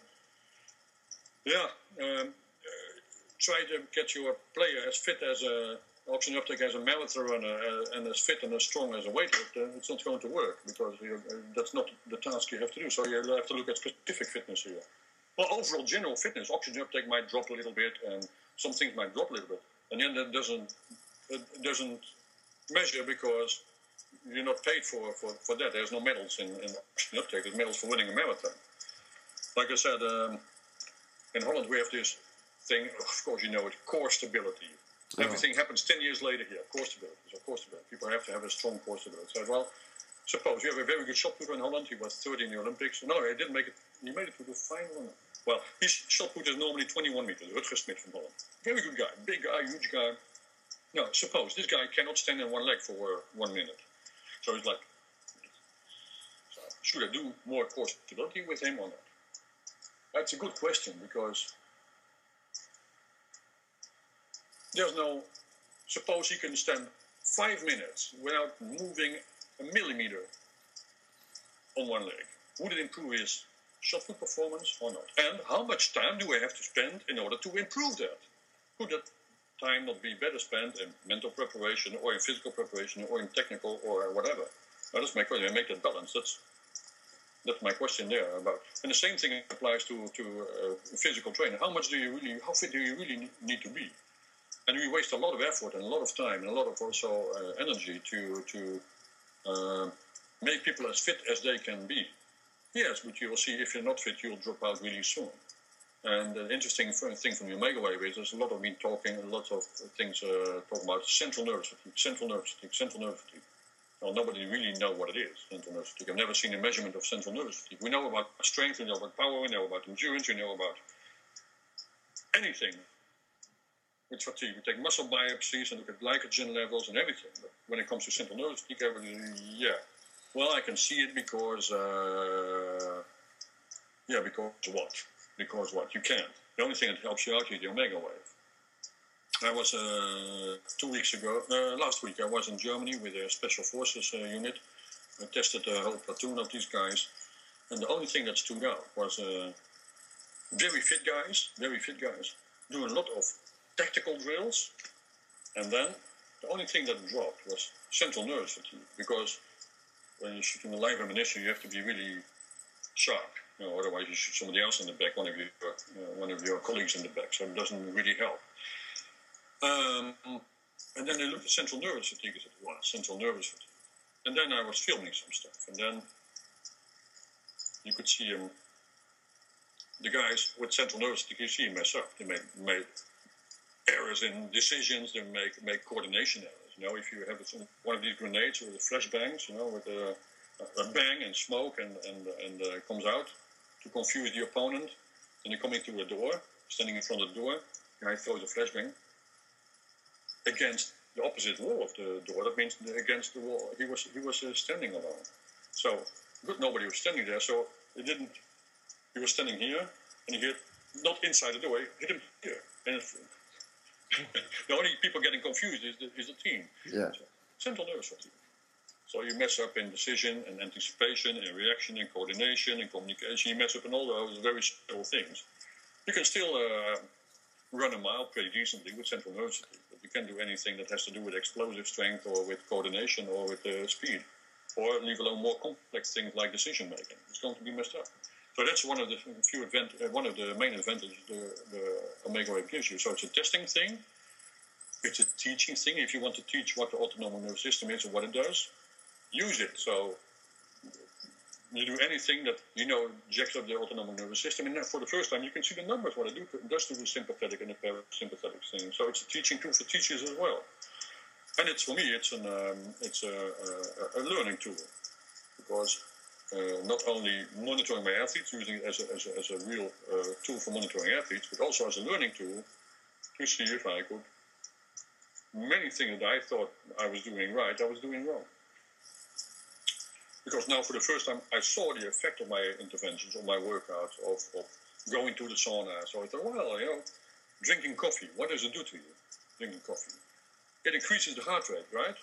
yeah, um, uh, try to get your player as fit as a oxygen uptake as a marathon runner uh, and as fit and as strong as a weightlifter, it's not going to work because uh, that's not the task you have to do. So you have to look at specific fitness here. Well, overall general fitness, oxygen uptake might drop a little bit, and some things might drop a little bit, and then that doesn't it doesn't measure because you're not paid for, for, for that. There's no medals in, in oxygen uptake. There's medals for winning a marathon. Like I said, um, in Holland we have this thing. Of course, you know it: core stability. Oh. Everything happens 10 years later here. Core stability. So core stability. People have to have a strong core stability. So, well, suppose you have a very good shot putter in Holland. He was third in the Olympics. No, he didn't make it. He made it to the final. Well, his shot put is normally 21 meters. Rutger Smit from Holland. Very good guy. Big guy, huge guy. No, suppose this guy cannot stand in one leg for uh, one minute. So he's like, should I do more core stability with him or not? That's a good question because there's no. Suppose he can stand five minutes without moving a millimeter on one leg. Would it improve his shot performance or not? And how much time do I have to spend in order to improve that? Could that time not be better spent in mental preparation or in physical preparation or in technical or whatever? That's my question. Make that balance. That's that's my question there about. And the same thing applies to to uh, physical training. How much do you really? How fit do you really need to be? And we waste a lot of effort and a lot of time and a lot of also uh, energy to to uh, make people as fit as they can be. Yes, but you will see if you're not fit, you'll drop out really soon. And the interesting thing from the Omegawave is there's a lot of me talking, a lot of things uh, talking about central nervous fatigue, central nervous fatigue, central nervous fatigue. Well, nobody really know what it is, central nervous fatigue. I've never seen a measurement of central nervous fatigue. We know about strength, we know about power, we know about endurance, we know about anything with fatigue. We take muscle biopsies and look at glycogen levels and everything. But when it comes to central nervous fatigue, yeah, well, I can see it because, uh, yeah, because what? Because what? You can't. The only thing that helps you out is the Omegawave. I was uh, two weeks ago, uh, last week, I was in Germany with a special forces uh, unit. I tested a whole platoon of these guys, and the only thing that stood out was uh, very fit guys, very fit guys, doing a lot of tactical drills, and then the only thing that dropped was central nervous fatigue because when you're shooting a live ammunition, you have to be really sharp. You know, otherwise, you shoot somebody else in the back, one of your uh, one of your colleagues in the back. So it doesn't really help. Um, and then they looked at central nervous fatigue. I said, "Wow, central nervous fatigue." And then I was filming some stuff, and then you could see him. The guys with central nervous fatigue, you see up. They made, made errors in decisions. They make make coordination errors. You know, if you have one of these grenades with the flashbangs, you know, with a, a bang and smoke and and and uh, comes out to confuse the opponent, and you're coming to a door, standing in front of the door, guy throws a flashbang against the opposite wall of the door. That means against the wall. He was he was uh, standing alone. So good, nobody was standing there. So it didn't. He was standing here, and he hit not inside the door. He hit him here, and the only people getting confused is the, is the team. Yeah. So, central nervous fatigue. So you mess up in decision and anticipation and reaction and coordination and communication. You mess up in all those very simple things. You can still uh, run a mile pretty decently with central nervous system, but you can't do anything that has to do with explosive strength or with coordination or with uh, speed, or leave alone more complex things like decision making. It's going to be messed up. So that's one of the few advent, uh, one of the main advantages the, the Omegawave gives you. So it's a testing thing, it's a teaching thing. If you want to teach what the autonomic nervous system is and what it does, use it. So you do anything that you know jacks up the autonomic nervous system, and for the first time you can see the numbers what it do, does to the sympathetic and the parasympathetic thing. So it's a teaching tool for teachers as well, and it's for me it's an um, it's a, a, a learning tool because uh, not only monitoring my athletes, using it as a, as a, as a real uh, tool for monitoring athletes, but also as a learning tool to see if I could. Many things that I thought I was doing right, I was doing wrong. Because now, for the first time, I saw the effect of my interventions, on my workouts, of, of going to the sauna. So I thought, well, you know, drinking coffee, what does it do to you? Drinking coffee. It increases the heart rate, right?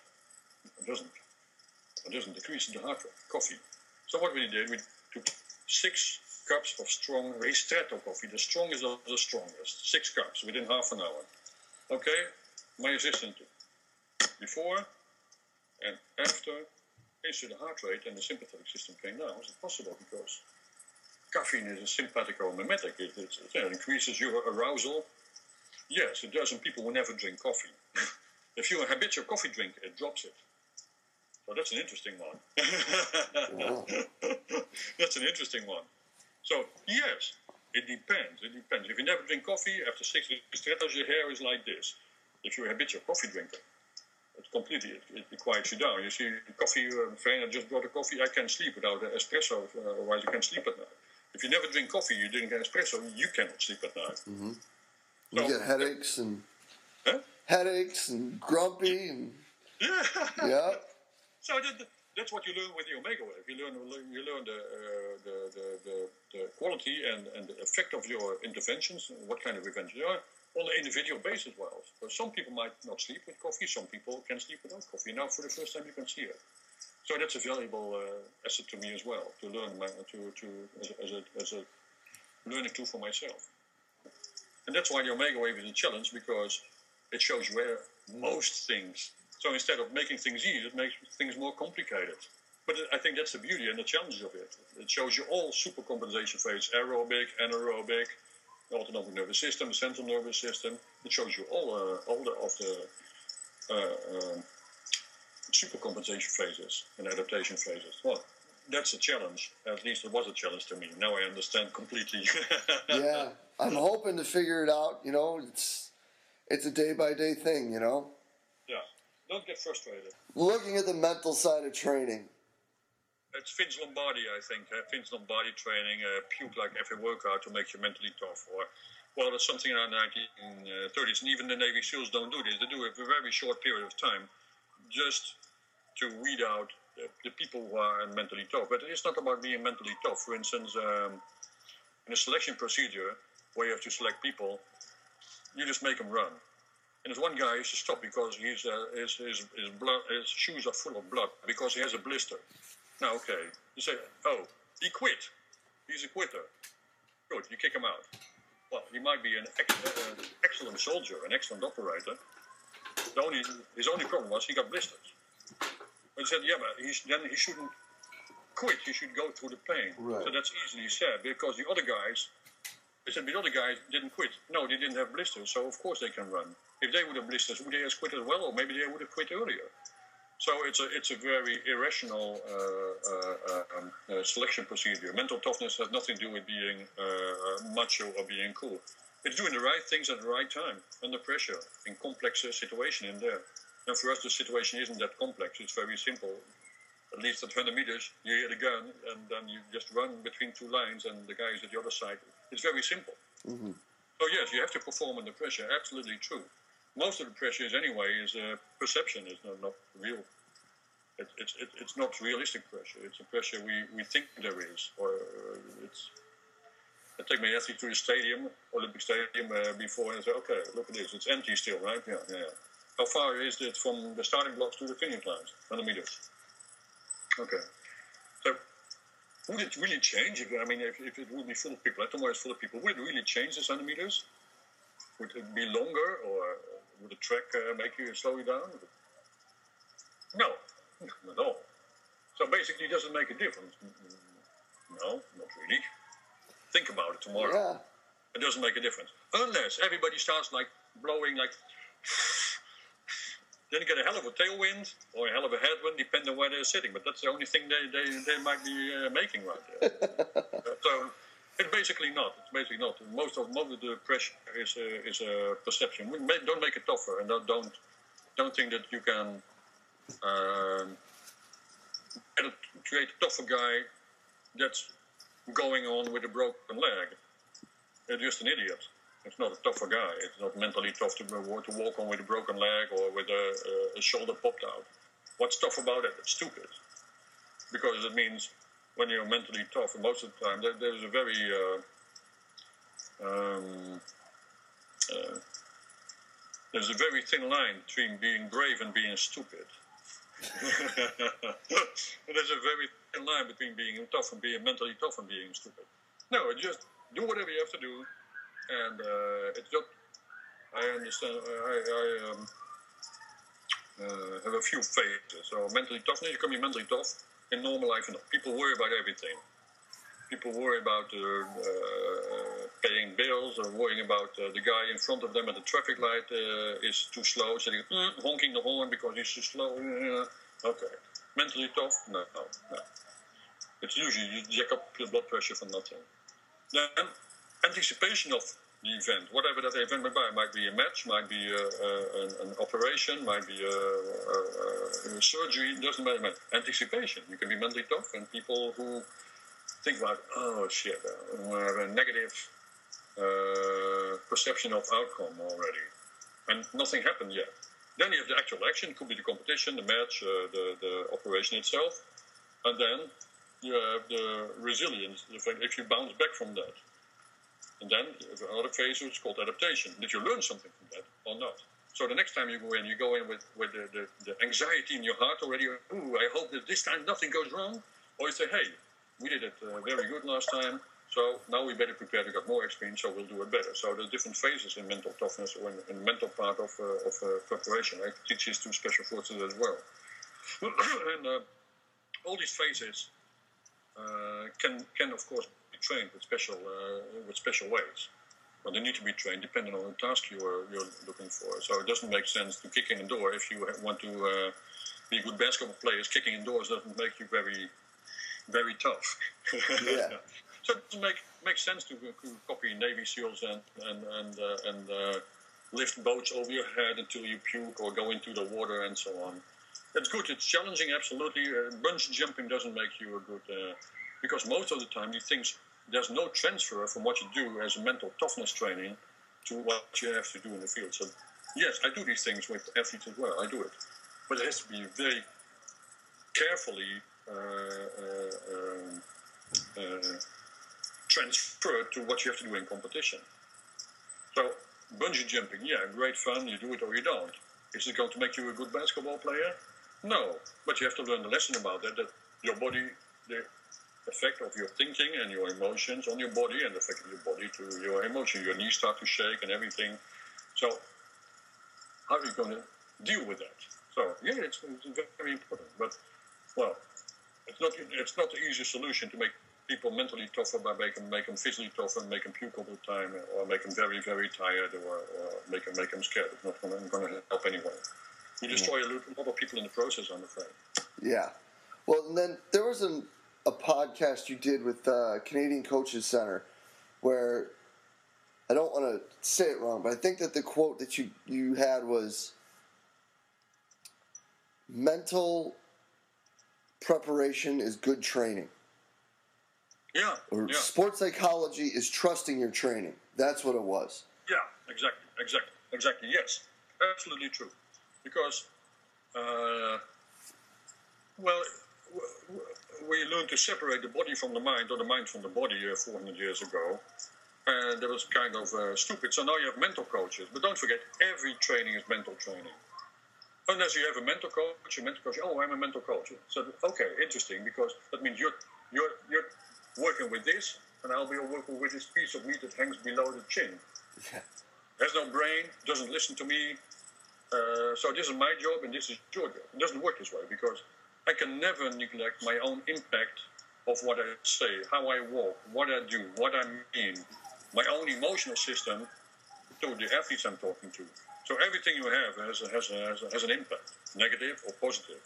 It doesn't. It doesn't decrease the heart rate. Coffee so what we did, we took six cups of strong ristretto coffee, the strongest of the strongest. Six cups within half an hour. Okay, my assistant before and after increased the heart rate and the sympathetic system came down. Was it possible? Because caffeine is a sympathico-mimetic. It, it, it, increases your arousal. Yes, it does in people who never drink coffee. if you're a habitual coffee drinker, it drops it. Well, that's an interesting one. that's an interesting one. So, yes, it depends. It depends. If you never drink coffee, after six ristrettos, your hair is like this. If you're a habitual coffee drinker, it completely it, it quiets you down. You see, coffee, uh, friend, I just brought a coffee, I can't sleep without an espresso, uh, otherwise you can't sleep at night. If you never drink coffee, you drink an espresso, you cannot sleep at night. Mm-hmm. You so, get headaches and huh? headaches and grumpy and yeah. yeah. So that, that's what you learn with the Omegawave. You learn you learn the, uh, the, the, the, quality and, and the effect of your interventions, what kind of interventions are, on an individual basis. Well, so some people might not sleep with coffee. Some people can sleep without coffee. Now, for the first time, you can see it. So that's a valuable uh, asset to me as well to learn my, to to as as a, as a learning tool for myself. And that's why the Omegawave is a challenge because it shows where most things. So instead of making things easy, it makes things more complicated. But I think that's the beauty and the challenge of it. It shows you all super compensation phases aerobic, anaerobic, the autonomic nervous system, the central nervous system. It shows you all, uh, all the, of the uh, um, super compensation phases and adaptation phases. Well, that's a challenge. At least it was a challenge to me. Now I understand completely. yeah, I'm hoping to figure it out. You know, it's it's a day by day thing. You know. Don't get frustrated. Looking at the mental side of training. It's Vince Lombardi, I think. Uh, Vince Lombardi training, uh, puke like every workout to make you mentally tough. Or, well, that's something around the 1930s, and even the Navy SEALs don't do this. They do it for a very short period of time, just to weed out the, the people who are mentally tough. But it's not about being mentally tough. For instance, um, in a selection procedure where you have to select people, you just make them run. And there's one guy who to stop because his, uh, his, his, his, blood, his shoes are full of blood because he has a blister. Now, okay, you say, oh, he quit. He's a quitter. Good, you kick him out. Well, he might be an ex- uh, excellent soldier, an excellent operator. The only, his only problem was he got blisters. But he said, yeah, but he's, then he shouldn't quit. He should go through the pain. Right. So that's easily said because the other guys, they said the other guys didn't quit. No, they didn't have blisters, so of course they can run. If they would have blisters, would they have quit as well, or maybe they would have quit earlier. So it's a it's a very irrational uh, uh, um, uh, selection procedure. Mental toughness has nothing to do with being uh, macho or being cool. It's doing the right things at the right time under pressure in complex uh, situation in there. And for us, the situation isn't that complex. It's very simple. At least at 100 meters, you hear the gun, and then you just run between two lines, and the guy is at the other side. It's very simple. Mm-hmm. So yes, you have to perform under pressure. Absolutely true most of the pressure is anyway is uh, perception. It's not, not real. It, it's it, it's not realistic pressure. It's a pressure we, we think there is, or uh, it's. I take my athlete to the stadium, Olympic Stadium, uh, before and say, okay, look at this. It's empty still, right? Yeah, yeah. How far is it from the starting blocks to the finish lines? 100 meters. Okay. So would it really change if I mean if, if it would be full of people, Atomware is full of people, would it really change the centimeters? Would it be longer or would the track uh, make you slow you down? No, not at all. So basically, it doesn't make a difference. Mm, mm, mm. No, not really. Think about it tomorrow. Yeah. It doesn't make a difference unless everybody starts like blowing like. Then you get a hell of a tailwind or a hell of a headwind, depending on where they're sitting. But that's the only thing they, they, they might be uh, making right there. so it's basically not. It's basically not. Most of most of the pressure is a, is a perception. We Don't make it tougher, and don't don't, don't think that you can um, create a tougher guy that's going on with a broken leg. You're just an idiot. It's not a tougher guy. It's not mentally tough to, to walk on with a broken leg or with a, a shoulder popped out. What's tough about it? It's stupid. Because it means when you're mentally tough, most of the time, there, there's a very uh, um, uh, there's a very thin line between being brave and being stupid. there's a very thin line between being tough and being mentally tough and being stupid. No, just do whatever you have to do, and uh, it's just. I understand. I, I um, uh, have a few phases. So mentally toughness, you can be mentally tough in normal life, people worry about everything. People worry about uh, uh, paying bills or worrying about uh, the guy in front of them at the traffic light uh, is too slow, they mm, honking the horn because he's too slow. okay. Mentally tough? No, no, no. It's usually you jack up your blood pressure for nothing. Then anticipation of the event, whatever that event might be. It might be a match, might be a, a, an, operation, might be a, a, surgery, doesn't matter. Anticipation. You can be mentally tough, and people who think about, oh shit, uh, I have a negative uh, perception of outcome already, and nothing happened yet. Then you have the actual action, it could be the competition, the match, uh, the, the operation itself, and then you have the resilience, the fact if you bounce back from that. And then another phase which is called adaptation. Did you learn something from that or not? So the next time you go in, you go in with, with the, the, the anxiety in your heart already. Ooh, I hope that this time nothing goes wrong. Or you say, hey, we did it uh, very good last time. So now we better prepare to get more experience, so we'll do it better. So there's different phases in mental toughness or in, in mental part of, uh, of uh, preparation. I teach this to special forces as well. and uh, all these phases uh, can, can of course be trained with special, uh, with special ways. But they need to be trained depending on the task you are, you're looking for. So it doesn't make sense to kick in a door if you want to uh, be a good basketball player. Kicking indoors doesn't make you very, very tough. Yeah. So it doesn't make make sense to, to copy Navy SEALs and and and uh, and uh, lift boats over your head until you puke or go into the water and so on. It's good. It's challenging, absolutely. Uh, bungee jumping doesn't make you a good uh, because most of the time these things there's no transfer from what you do as a mental toughness training to what you have to do in the field. So yes, I do these things with athletes as well. I do it, but it has to be very carefully. Uh, uh, um, uh, transferred to what you have to do in competition. So, bungee jumping, yeah, great fun, you do it or you don't. Is it going to make you a good basketball player? No, but you have to learn the lesson about that, that your body, the effect of your thinking and your emotions on your body and the effect of your body to your emotion. Your knees start to shake and everything. So, how are you going to deal with that? So, yeah, it's, it's very important. But, well, it's not, it's not the easiest solution to make people mentally tougher by making make them physically tougher, make them puke all the time, or make them very very tired, or, or make them make them scared. It's not going to help anyone. You destroy a lot of people in the process. I'm afraid. Yeah. Well, and then there was an, a podcast you did with uh, Canadian Coaches Center where I don't want to say it wrong, but I think that the quote that you, you had was mental preparation is good training. Yeah. Or yeah. sports psychology is trusting your training. That's what it was. Yeah, exactly, exactly, exactly. Yes, absolutely true. Because, uh, well, we learned to separate the body from the mind, or the mind from the body, uh, 400 years ago. And that was kind of uh, stupid. So now you have mental coaches. But don't forget, every training is mental training. Unless you have a mental coach, a mental coach, oh, I'm a mental coach. So, okay, interesting, because that means you're, you're, you're working with this, and I'll be working with this piece of meat that hangs below the chin. Yeah. Has no brain, doesn't listen to me. Uh, so this is my job, and this is your job. It doesn't work this way because I can never neglect my own impact of what I say, how I walk, what I do, what I mean, my own emotional system to the athletes I'm talking to. So everything you have has, has, has, has an impact, negative or positive.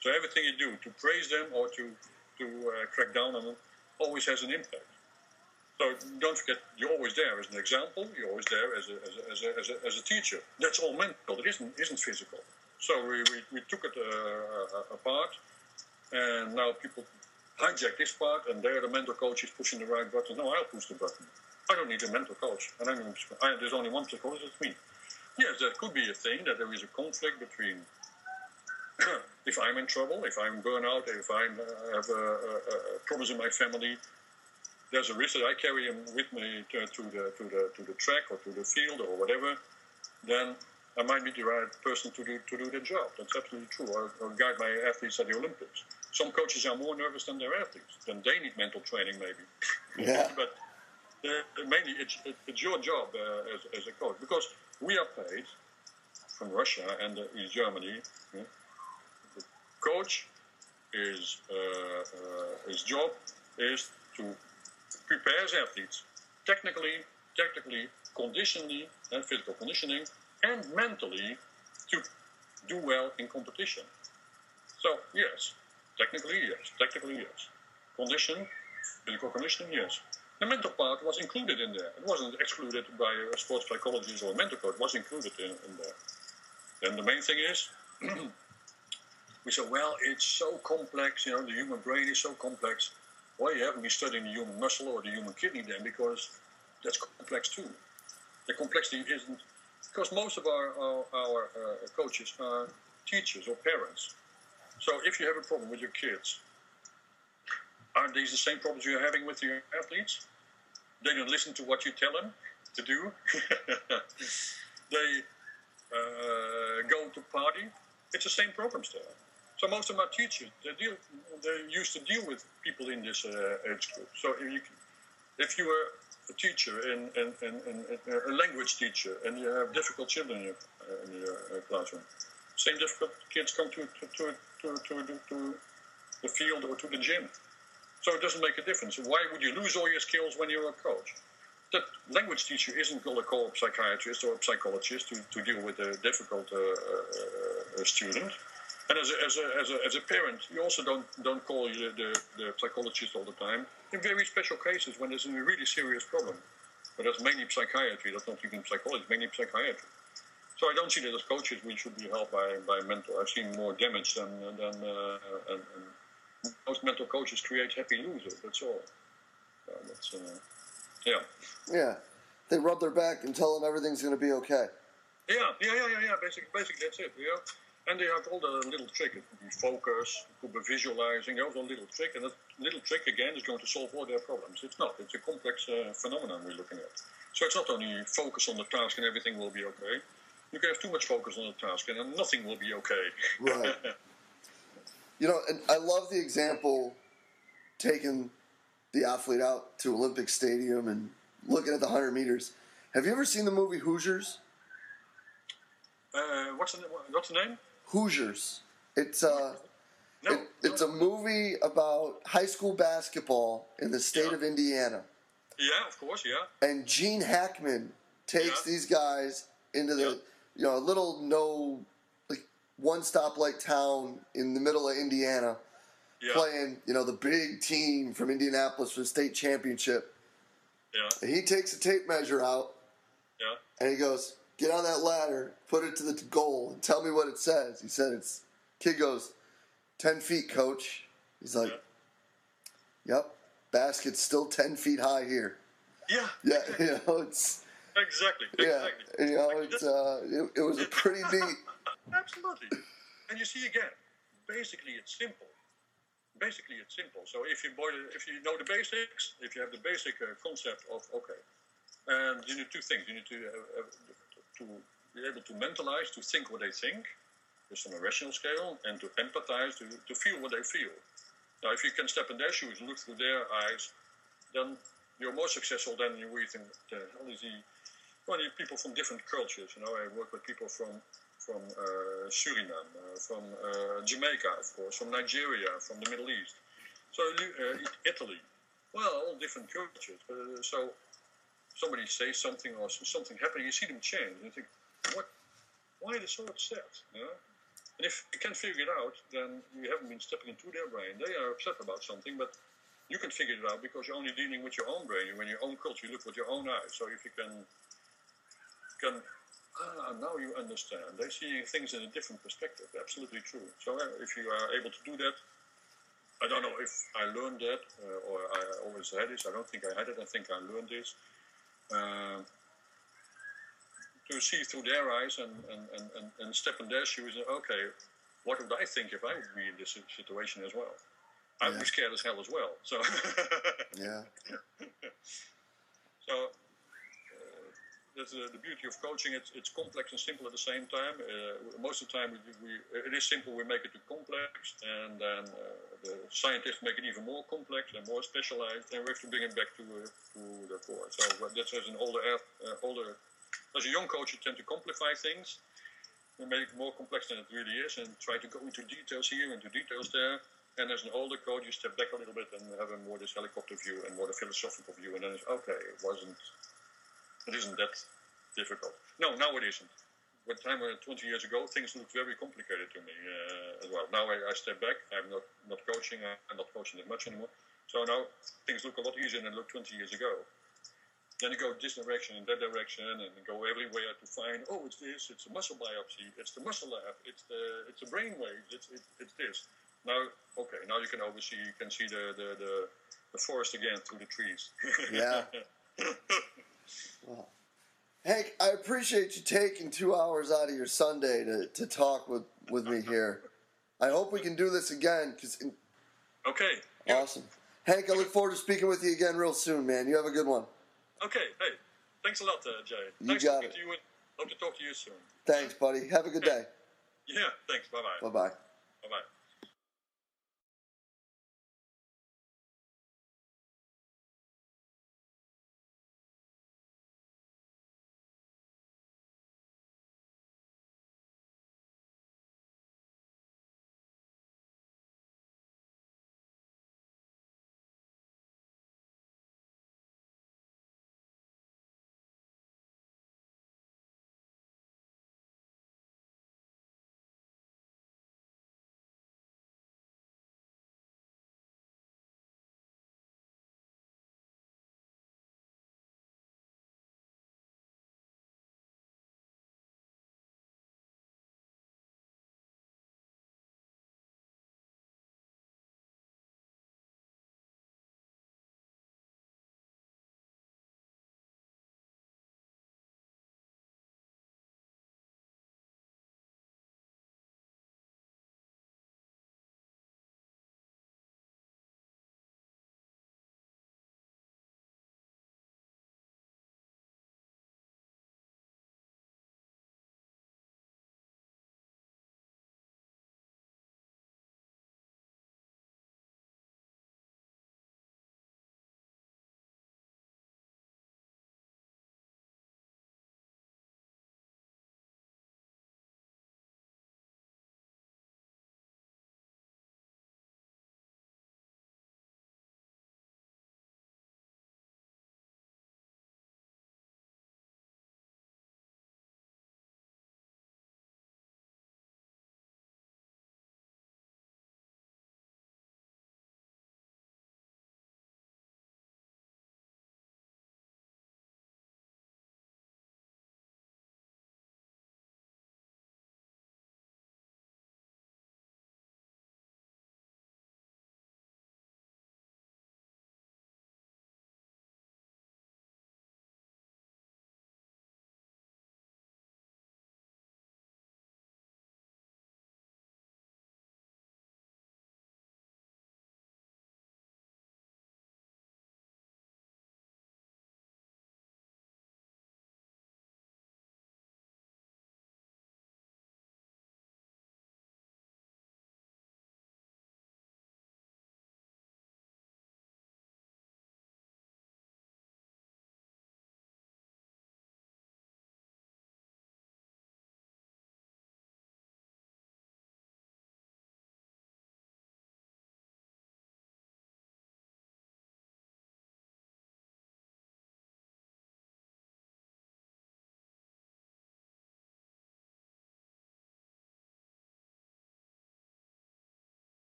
So everything you do to praise them or to to uh, crack down on them always has an impact. So don't forget, you're always there as an example. You're always there as a, as a, as a, as a, as a teacher. That's all mental. It isn't isn't physical. So we, we, we took it uh, apart, and now people hijack this part, and there the mental coach is pushing the right button. No, I'll push the button. I don't need a mental coach. And I mean, I, there's only one psychologist, it's me. Yes, that could be a thing that there is a conflict between if I'm in trouble, if I'm burnout, if I uh, have uh, uh, problems in my family, there's a risk that I carry him with me to, to, the to the to the track or to the field or whatever. Then I might be the right person to do to do the job. That's absolutely true. Or, or guide my athletes at the Olympics. Some coaches are more nervous than their athletes. Then they need mental training, maybe. Yeah. but uh, mainly, it's, it's your job uh, as, as a coach because we are paid from Russia and uh, East Germany. Yeah, coach, his, uh, uh, his job is to prepare athletes technically, technically, conditionally, and physical conditioning, and mentally to do well in competition. So, yes, technically, yes, technically, yes. Condition, physical conditioning, yes. The mental part was included in there. It wasn't excluded by a sports psychologist or a mental coach. It was included in, in there. Then the main thing is we said, well, it's so complex, you know, the human brain is so complex. Well, you haven't been studying the human muscle or the human kidney then because that's complex too. The complexity isn't, because most of our, our, our uh, coaches are teachers or parents. So if you have a problem with your kids, are these the same problems you're having with your athletes? They don't listen to what you tell them to do. they uh, go to party. It's the same problems there. So most of my teachers, they deal, they used to deal with people in this uh, age group. So if you, if you were a teacher in, in, in, in, a language teacher and you have difficult children in your, uh, in your uh, classroom, same difficult kids come to to, to, to, to, to the field or to the gym. So it doesn't make a difference. Why would you lose all your skills when you're a coach? That language teacher isn't going to call a psychiatrist or a psychologist to, to deal with a difficult uh, uh, uh, student. And as a, as, a, as, a, as a parent, you also don't, don't call the, the, the psychologist all the time. In very special cases when there's a really serious problem. But that's mainly psychiatry, that's not even psychology, mainly psychiatry. So I don't see that as coaches we should be helped by, by mental. I've seen more damage than, than uh, and, and most mental coaches create happy losers. That's all. Uh, that's, uh, yeah. Yeah. They rub their back and tell them everything's going to be okay. Yeah, yeah, yeah, yeah, yeah. Basically, basically that's it. Yeah. And they have all the little trick. It could be focus, it could be visualizing. There's a little trick, and that little trick again is going to solve all their problems. It's not. It's a complex uh, phenomenon we're looking at. So it's not only focus on the task and everything will be okay. You can have too much focus on the task, and then nothing will be okay. Right. you know, and I love the example taking the athlete out to Olympic Stadium and looking at the 100 meters. Have you ever seen the movie Hoosiers? Uh, what's, the, what's the name? Hoosiers. It's uh, no, it, it's a movie about high school basketball in the state Yeah. of Indiana. Yeah, of course, yeah. And Gene Hackman takes Yeah. these guys into the Yeah. you know a little no like one stoplight town in the middle of Indiana, playing you know the big team from Indianapolis for the state championship. yeah, And he takes a tape measure out yeah. and he goes, "Get on that ladder, put it to the goal, and tell me what it says." He said, "It's." Kid goes, 10 feet, coach." He's like, "Yep, basket's still ten feet high here." Yeah, Yeah, you know it's exactly, yeah, exactly. you know it's uh, it, it was a pretty neat. Absolutely. And you see again, basically it's simple. Basically it's simple. So if you boil it- if you know the basics, if you have the basic uh, concept of okay, and you need two things. You need to uh, uh, to be able to mentalize, to think what they think, just on a rational scale, and to empathize, to, to feel what they feel. Now, if you can step in their shoes and look through their eyes, then you're more successful than you would think. The hell is he? Well, people from different cultures. You know, I work with people from from uh, Suriname, uh, from uh, Jamaica, of course, from Nigeria, from the Middle East. So uh, Italy. Well, all different cultures. Uh, so somebody says something or something happening, you see them change, and you think, what? Why are they so upset? And if you can't figure it out, then you haven't been stepping into their brain. They are upset about something, but you can figure it out because you're only dealing with your own brain. When your own culture, you look with your own eyes. So if you can, can ah, now you understand. They see things in a different perspective. Absolutely true. So uh, if you are able to do that, I don't know if I learned that uh, or I always had this. I don't think I had it. I think I learned this. Uh, to see through their eyes and, and, and, and, and step in their shoes and okay, what would I think if I would be in this situation as well? I'd Yeah. be scared as hell as well. So, Yeah, so that's uh, the beauty of coaching. It's, it's complex and simple at the same time. Uh, most of the time, we, we, it is simple. We make it too complex, and then uh, the scientists make it even more complex and more specialized. And we have to bring it back to uh, to the core. So that's as an older older as a young coach, you tend to simplify things and make it more complex than it really is, and try to go into details here, into details there. And as an older coach, you step back a little bit and have a more this helicopter view and more the philosophical view, and then it's okay. It wasn't. It isn't that difficult. No, now it isn't. When time uh, 20 years ago, things looked very complicated to me uh, as well. Now I, I step back. I'm not not coaching. I'm not coaching that much anymore. So now things look a lot easier than they looked 20 years ago. Then you go this direction and that direction, and go everywhere to find. Oh, it's this. It's a muscle biopsy. It's the muscle lab. It's the it's the brain waves. It's it, it's this. Now, okay. Now you can oversee. You can see the the, the, the forest again through the trees. Yeah. Hank, I appreciate you taking two hours out of your Sunday to, to talk with, with me here. I hope we can do this again. Cause okay. awesome, Hank. I look forward to speaking with you again real soon, man. You have a good one. Okay. Hey, thanks a lot, uh, Jay. You Thanks got it. to you. and Hope to talk to you soon. Thanks, buddy. Have a good day. Yeah, thanks. Bye bye. Bye bye. Bye bye.